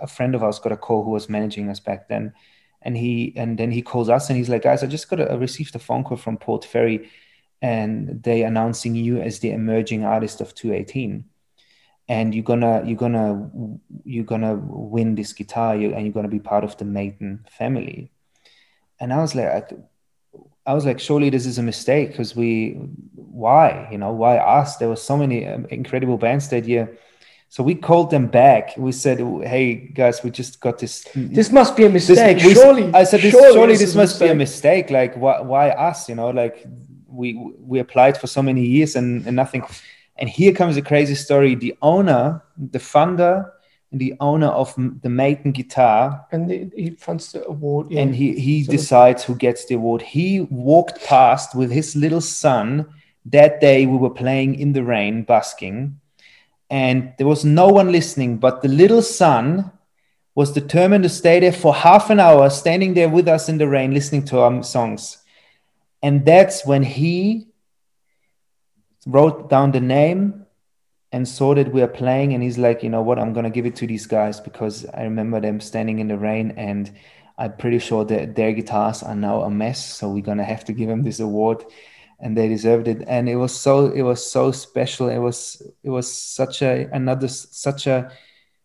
a friend of ours got a call who was managing us back then. And he and then he calls us and he's like guys I just got a, I received a phone call from Port Fairy and they announcing you as the emerging artist of 218 and you're gonna you're gonna you're gonna win this guitar and you're gonna be part of the Maton family. And I was like I was like surely this is a mistake because we why you know why us there were so many um, incredible bands that year so we called them back. We said, "Hey guys, we just got this. This must be a mistake. This, surely, I said, this, surely, surely this, must be a mistake. Like, why, why us? You know, like we we applied for so many years and, and nothing. And here comes a crazy story. The owner, the funder, the owner of the Maton guitar, and the, he funds the award. Yeah. And he he so decides who gets the award. He walked past with his little son that day. We were playing in the rain, busking, and there was no one listening. But the little son was determined to stay there for half an hour, standing there with us in the rain, listening to our songs. And that's when he wrote down the name and saw that we are playing. And he's like, you know what? I'm to give it to these guys because I remember them standing in the rain and I'm pretty sure that their guitars are now a mess. So we're to have to give them this award and they deserved it. And it was so, it was so special. It was, it was such a, another, such a,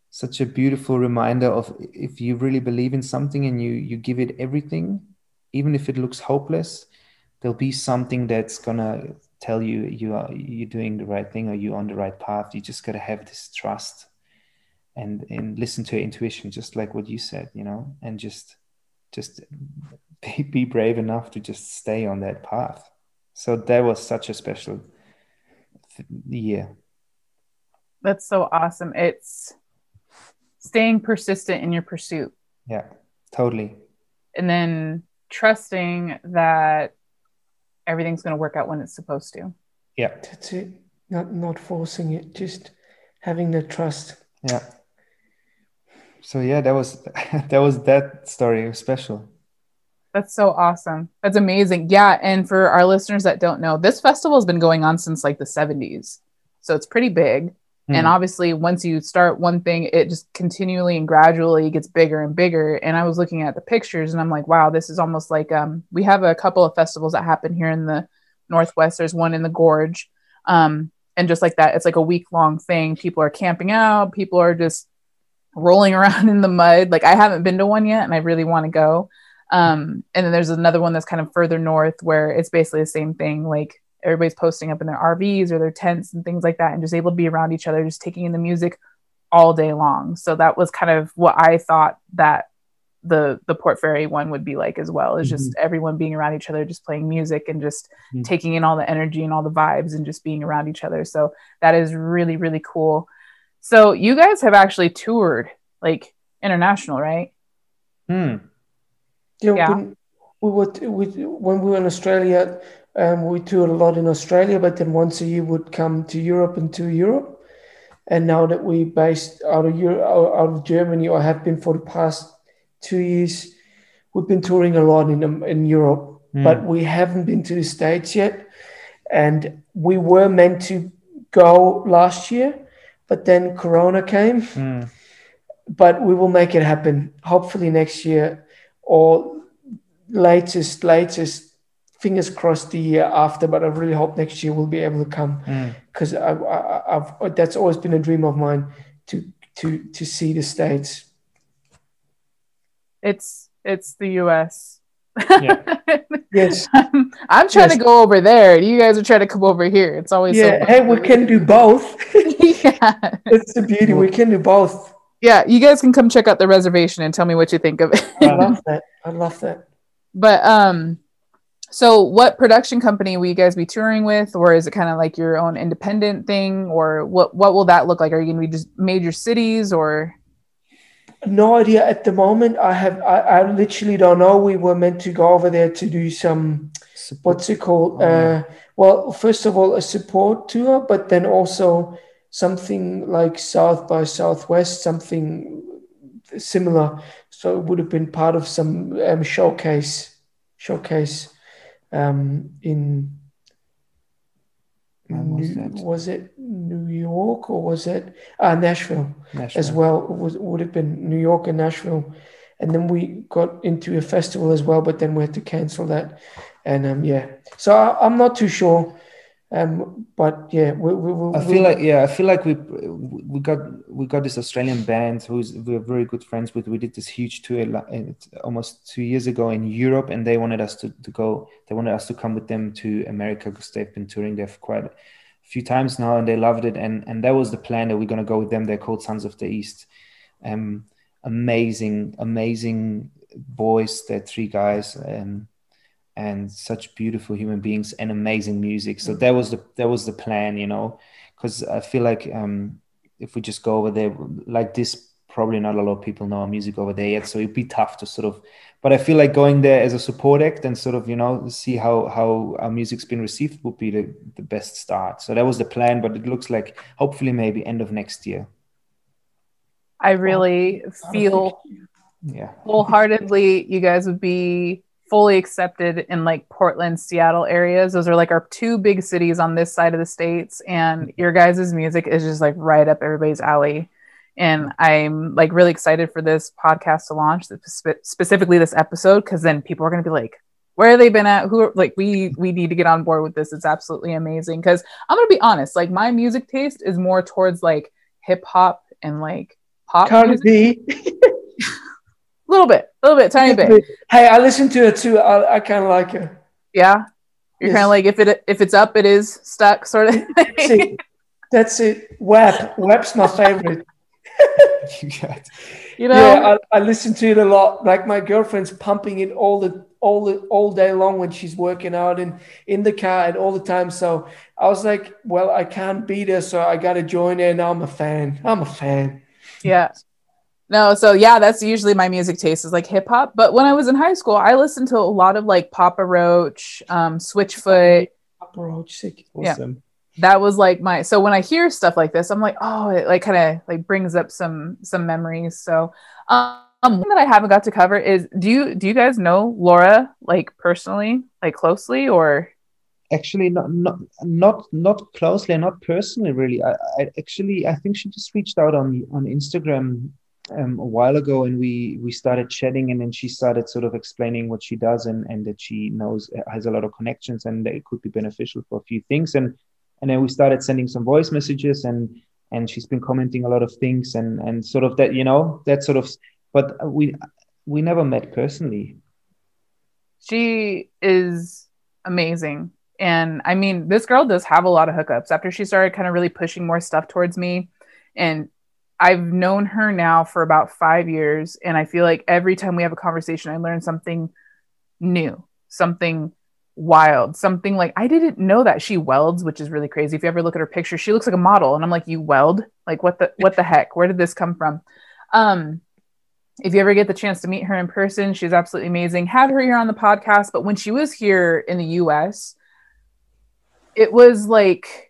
such a beautiful reminder of if you really believe in something and you, you give it everything, even if it looks hopeless, there'll be something that's gonna tell you you are you're doing the right thing or you're on the right path. You just gotta have this trust and and listen to your intuition, just like what you said, you know, and just just be, be brave enough to just stay on that path. So that was such a special year. That's so awesome. It's staying persistent in your pursuit. Yeah, totally. And then trusting that everything's going to work out when it's supposed to. Yeah. That's it. Not not forcing it, just having the trust. Yeah. So yeah, that was that was that story. It was special. That's so awesome. That's amazing. Yeah, and for our listeners that don't know, this festival has been going on since like the 70s. So it's pretty big. Mm. And obviously, once you start one thing, it just continually and gradually gets bigger and bigger. And I was looking at the pictures and I'm like, wow, this is almost like um, we have a couple of festivals that happen here in the Northwest. There's one in the Gorge. Um, and just like that, it's like a week long thing. People are camping out, people are just rolling around in the mud. Like, I haven't been to one yet and I really want to go. Um, and then there's another one that's kind of further north where it's basically the same thing. Like, everybody's posting up in their RVs or their tents and things like that and just able to be around each other, just taking in the music all day long. So that was kind of what I thought that the the Port Fairy one would be like as well is just mm-hmm. everyone being around each other just playing music and just mm-hmm. taking in all the energy and all the vibes and just being around each other so that is really really cool so you guys have actually toured like international, right? Hmm. Yeah, yeah. When we were we, when we were in Australia, um, we toured a lot in Australia, but then once a year would come to Europe and to Europe. And now that we're based out of Europe, out of Germany, or have been for the past two years, we've been touring a lot in in Europe, mm. but we haven't been to the States yet. And we were meant to go last year, but then Corona came. Mm. But we will make it happen. Hopefully next year, or latest latest fingers crossed the year after, but I really hope next year we'll be able to come because mm. I, have that's always been a dream of mine to to to see the states. It's it's the U.S. Yeah. yes, I'm, I'm trying yes. to go over there. You guys are trying to come over here. It's always yeah. So hey, we can do both. yeah, it's the beauty. We can do both. Yeah, you guys can come check out the reservation and tell me what you think of it. I love that. I love that. But um, so, what production company will you guys be touring with, or is it kind of like your own independent thing, or what? What will that look like? Are you going to be just major cities, or? No idea at the moment. I have. I, I literally don't know. We were meant to go over there to do some. What's it called? Oh, uh, well, first of all, a support tour, but then also something like South by Southwest, something similar. So it would have been part of some um, showcase. Showcase um, in was, New, was, it New York or was it uh, Nashville, Nashville, as well? It was would have been New York and Nashville, and then we got into a festival as well, but then we had to cancel that, and um, yeah. So I, I'm not too sure um, but yeah, we, we, we, I feel like yeah, I feel like we we got we got this Australian band who's we're very good friends with. We did this huge tour almost two years ago in Europe, and they wanted us to, to go. They wanted us to come with them to America because they've been touring there for quite a few times now, and they loved it. And and that was the plan that we're gonna go with them. They're called Sons of the East. Um, amazing, amazing boys. They're three guys. Um, and such beautiful human beings and amazing music. So that was the that was the plan, you know, because I feel like um, if we just go over there like this, probably not a lot of people know our music over there yet. So it'd be tough to sort of. But I feel like going there as a support act and sort of you know see how how our music's been received would be the, the best start. So that was the plan, but it looks like hopefully maybe end of next year. I really feel yeah wholeheartedly you guys would be fully accepted in like Portland, Seattle areas. Those are like our two big cities on this side of the states. And mm-hmm. your guys' music is just like right up everybody's alley. And I'm like really excited for this podcast to launch, specifically this episode, because then people are going to be like, where have they been at? Who are like we we need to get on board with this. It's absolutely amazing. Because I'm gonna be honest, like my music taste is more towards like hip hop and like pop. Cardi B. A little bit, a little bit, tiny bit. Hey, I listened to it too. I, I kind of like it. Yeah, you're yes. kind of like if it if it's up, it is stuck, sort of. That's it. That's it. WAP. WAP's my favorite. you know, yeah, I, I listen to it a lot. Like my girlfriend's pumping it all the all the all day long when she's working out and in the car and all the time. So I was like, well, I can't beat her, so I got to join her. Now I'm a fan. I'm a fan. Yeah. No, so yeah, that's usually my music taste is like hip hop. But when I was in high school, I listened to a lot of like Papa Roach, um, Switchfoot. Papa Roach, sick. Awesome. Yeah. That was like my so when I hear stuff like this, I'm like, oh, it like kind of like brings up some some memories. So um one that I haven't got to cover is do you do you guys know Laura like personally, like closely or actually not not not not closely not personally really I, I actually i think she just reached out on on instagram um, a while ago and we we started chatting and then she started sort of explaining what she does and and that she knows uh, has a lot of connections and that it could be beneficial for a few things. And and then we started sending some voice messages and and she's been commenting a lot of things and and sort of that you know that sort of but we we never met personally. She is amazing. And i mean this girl does have a lot of hookups. After she started kind of really pushing more stuff towards me and I've known her now for about five years, and I feel like every time we have a conversation, I learn something new, something wild, something like I didn't know that she welds, which is really crazy. If you ever look at her picture, she looks like a model, and I'm like, you weld? Like what the what the heck? Where did this come from? Um, if you ever get the chance to meet her in person, she's absolutely amazing. Had her here on the podcast, but when she was here in the US, it was like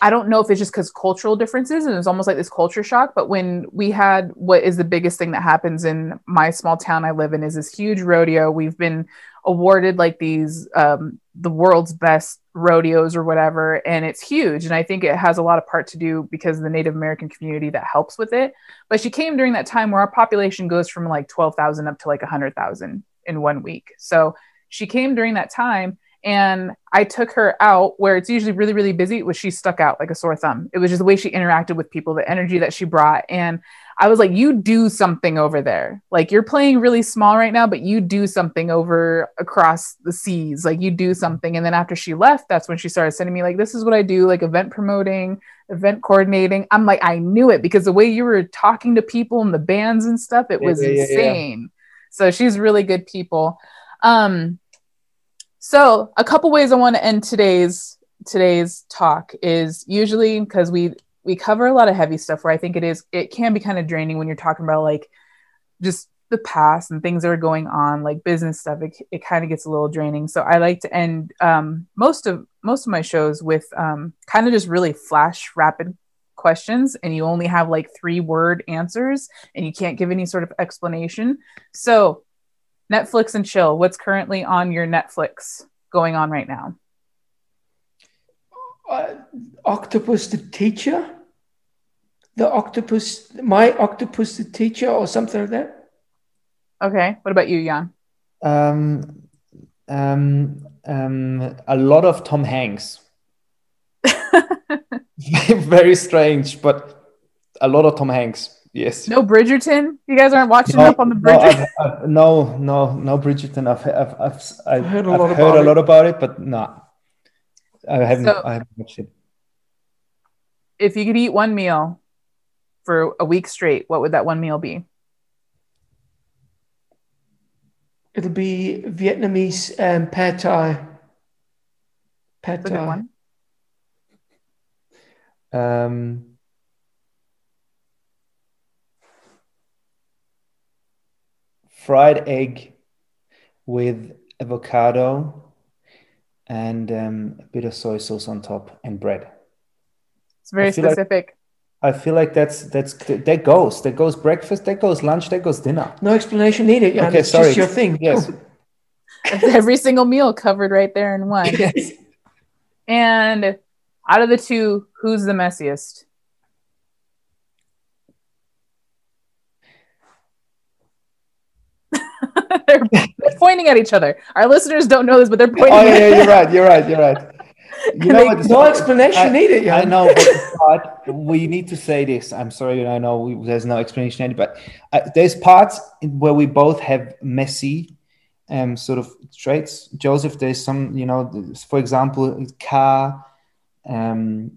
I don't know if it's just because cultural differences and it's almost like this culture shock. But when we had what is the biggest thing that happens in my small town I live in is this huge rodeo. We've been awarded like these um, the world's best rodeos or whatever, and it's huge. And I think it has a lot of part to do because the Native American community that helps with it. But she came during that time where our population goes from like twelve thousand up to like hundred thousand in one week. So she came during that time and I took her out where it's usually really, really busy, was she stuck out like a sore thumb. It was just the way she interacted with people, the energy that she brought. And I was like, you do something over there. Like you're playing really small right now, but you do something over across the seas. Like you do something. And then after she left, that's when she started sending me like, this is what I do, like event promoting, event coordinating. I'm like, I knew it because the way you were talking to people and the bands and stuff, it was yeah, yeah, insane. Yeah, so she's really good people. Um, so, a couple ways I want to end today's today's talk is usually because we we cover a lot of heavy stuff where I think it is it can be kind of draining when you're talking about like just the past and things that are going on like business stuff it, it kind of gets a little draining. So i like to end um, most of most of my shows with um, kind of just really flash rapid questions and you only have like three word answers and you can't give any sort of explanation. So Netflix and chill. What's currently on your Netflix going on right now? Uh, octopus the teacher, the octopus, my octopus the teacher, or something like that. Okay. What about you, Jan? Um, um, um, a lot of Tom Hanks. Very strange, but a lot of Tom Hanks. Yes. No Bridgerton. You guys aren't watching no, up on the Bridgerton. No, I've, I've, no, no, no Bridgerton. I've, I've, I've, I've heard, a, I've lot, heard a lot about it, but no, I haven't. So, I haven't watched it. If you could eat one meal for a week straight, what would that one meal be? It'll be Vietnamese um, pad thai. Pad thai. Um, fried egg with avocado and um, a bit of soy sauce on top and bread. It's very specific. Like, I feel like that's that's that goes that goes breakfast that goes lunch that goes dinner. No explanation needed. Yeah, okay, it's sorry. Just your thing. Yes. every single meal covered right there in one. Yes. And out of the two, who's the messiest? They're, they're, pointing at each other. Our listeners don't know this, but they're pointing. Oh yeah, you're right. You're right. You're right. You know what? No explanation I, needed. Yeah. I know, but, but, we need to say this. I'm sorry. I know we, there's no explanation needed, but uh, there's parts where we both have messy um, sort of traits. Josef, there's some, you know, for example, car um,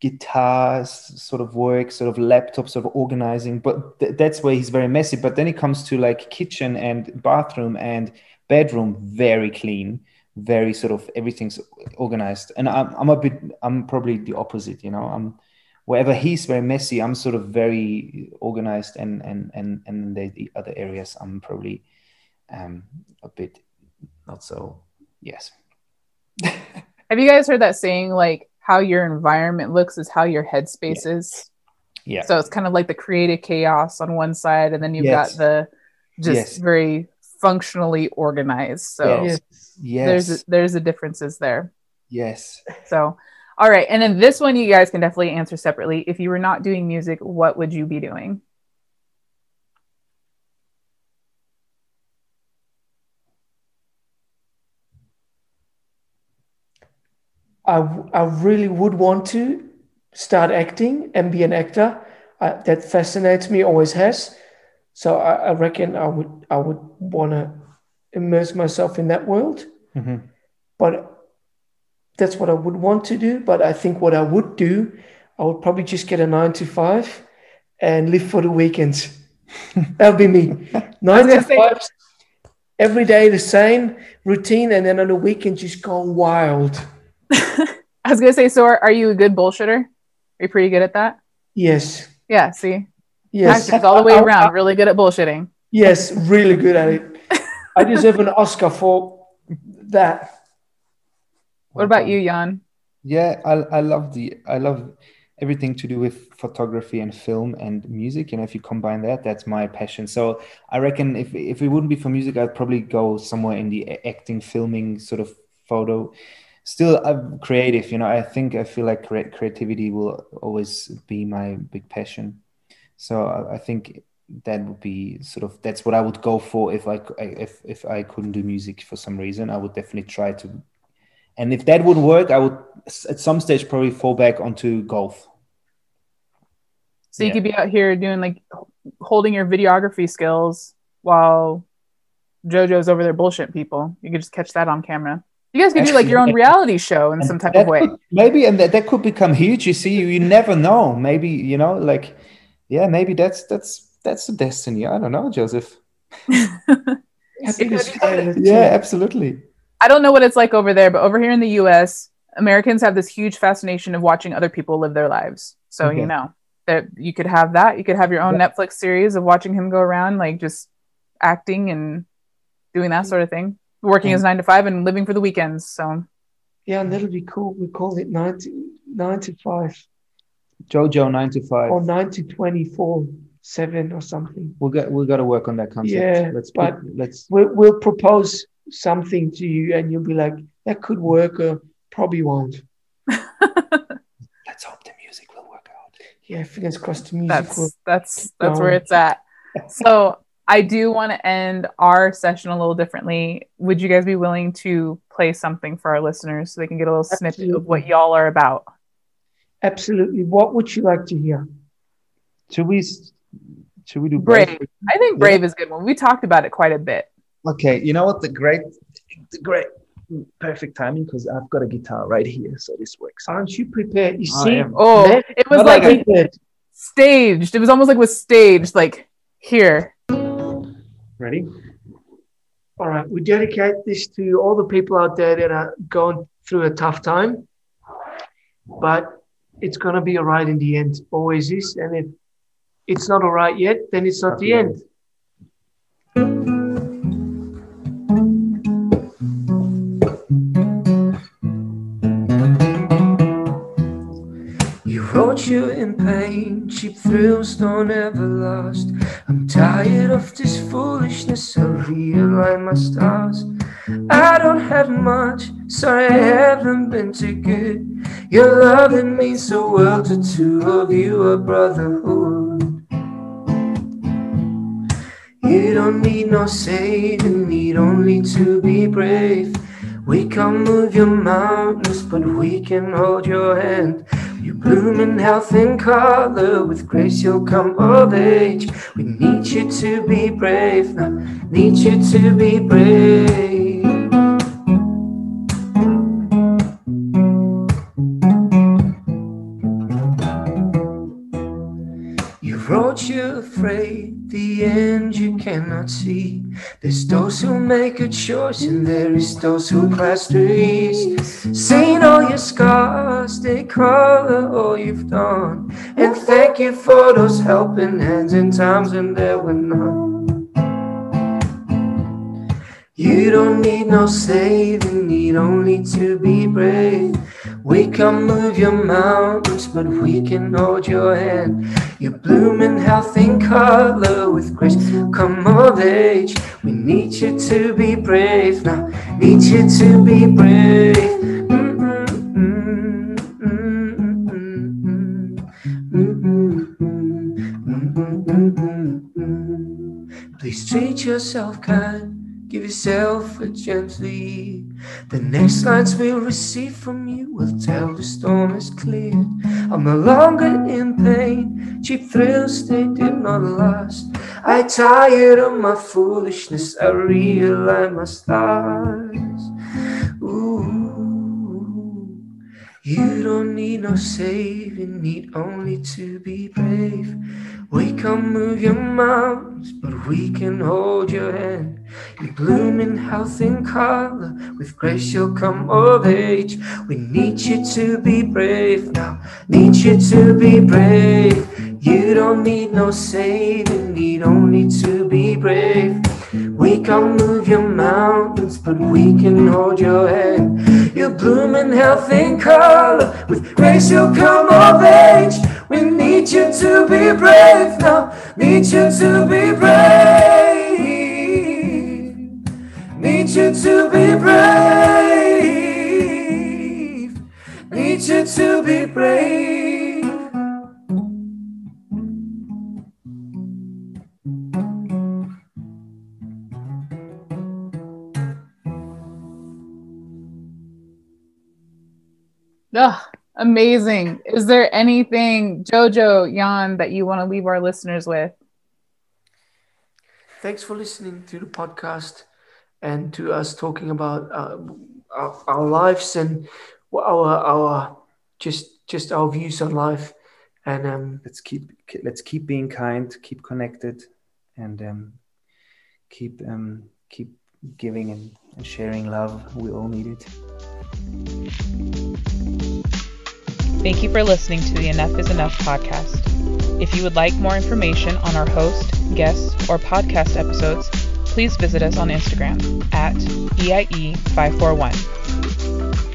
guitars sort of work, sort of laptop sort of organizing. But th- that's where he's very messy. But then it comes to like kitchen and bathroom and bedroom, very clean, very sort of everything's organized. And I'm, I'm a bit, I'm probably the opposite, you know. I'm wherever he's very messy, I'm sort of very organized, and and and and the, the other areas, I'm probably um, a bit not so. Yes. Have you guys heard that saying like how your environment looks is how your headspace yeah. is. Yeah. So it's kind of like the creative chaos on one side, and then you've yes. got the just yes. very functionally organized. So yes. yes. there's there's the differences there. Yes. So all right, and then this one you guys can definitely answer separately. If you were not doing music, what would you be doing? I, I really would want to start acting and be an actor. Uh, that fascinates me, always has. So I, I reckon I would I would want to immerse myself in that world. Mm-hmm. But that's what I would want to do. But I think what I would do, I would probably just get a nine to five and live for the weekends. that would be me. Nine to five, every day the same routine, and then on the weekend just go wild. I was gonna say, so are, are you a good bullshitter? Are you pretty good at that? Yes. Yeah. See, Yes, Tactics all the way around. Really good at bullshitting. Yes, really good at it. I deserve an Oscar for that. What about you, Jan? Yeah, I I love the I love everything to do with photography and film and music. You know, if you combine that, that's my passion. So I reckon if if it wouldn't be for music, I'd probably go somewhere in the acting, filming sort of photo. Still, I'm creative. You know, I think I feel like creativity will always be my big passion. So I, I think that would be sort of that's what I would go for if I if if I couldn't do music for some reason. I would definitely try to and if that wouldn't work, I would at some stage probably fall back onto golf. So you could be out here doing like holding your videography skills while JoJo's over there bullshit people. You could just catch that on camera. You guys could do like your own reality show in some type of way. Could, maybe, and that, that could become huge. You see, you never know. Maybe you know, like, yeah, maybe that's that's that's the destiny. I don't know, Josef. yeah, absolutely. I don't know what it's like over there, but over here in the US, Americans have this huge fascination of watching other people live their lives. So, okay. you know, that you could have that. You could have your own yeah. Netflix series of watching him go around, like just acting and doing that sort of thing, working yeah. as nine to five and living for the weekends. So, yeah, and that'll be cool. We call it 90, nine to five. Jojo nine to five. Or nine to 24 seven or something. We'll get we've got to work on that concept. Yeah, let's but put, let's we'll, we'll propose something to you and you'll be like, that could work or probably won't. Let's hope the music will work out. Yeah, fingers crossed the music that's, will. That's that's where it's at. so I do want to end our session a little differently. Would you guys be willing to play something for our listeners so they can get a little Absolutely. snippet of what y'all are about? Absolutely. What would you like to hear? Should we should we do Brave? Brave? I think Brave yeah. is a good one. We talked about it quite a bit. Okay, you know what? The great, the great, perfect timing because I've got a guitar right here, so this works. Aren't you prepared? You see? Oh, it was like, like staged. It was almost like was staged. Like here. Ready? All right. We dedicate this to all the people out there that are going through a tough time, but it's going to be all right in the end. Always is, and if it's not all right yet, then it's not the end. You in pain, cheap thrills don't ever last. I'm tired of this foolishness, I realign my stars. I don't have much, sorry I haven't been too good. Your love that means the world to two of you, a brotherhood. You don't need no saving, need only to be brave. We can't move your mountains, but we can hold your hand. You bloom in health and color, with grace you'll come of age. We need you to be brave, now need you to be brave. Cannot see. There's those who make a choice, and there is those who class trees. Saying all your scars, they color all you've done. And thank you for those helping hands in times when there were none. You don't need no saving, need only to be brave. We can move your mountains, but we can hold your hand. You bloom in health and color with grace. Come of age, we need you to be brave now. Need you to be brave. Please treat yourself kind. Give yourself a gently. The next lines we'll receive from you will tell the storm is cleared. I'm no longer in pain. Cheap thrills, they did not last. I tired of my foolishness. I realign my stars. Ooh, you don't need no saving, need only to be brave. We can't move your mountains, but we can hold your hand. You bloom in health and color, with grace you'll come of age. We need you to be brave now, need you to be brave. You don't need no saving, need only to be brave. We can't move your mountains, but we can hold your hand. You bloom in health and color, with grace you'll come of age. We need you to be brave now, need you to be brave. Need you to be brave. Need you to be brave. Ugh, amazing. Is there anything, Jojo, Jan, that you want to leave our listeners with? Thanks for listening to the podcast and to us talking about uh, our, our, lives and our our just just our views on life. And um, let's keep let's keep being kind, keep connected, and um, keep um, keep giving and, and sharing love. We all need it. Thank you for listening to the Enough is Enough podcast. If you would like more information on our host, guests, or podcast episodes, please visit us on Instagram at EIE541.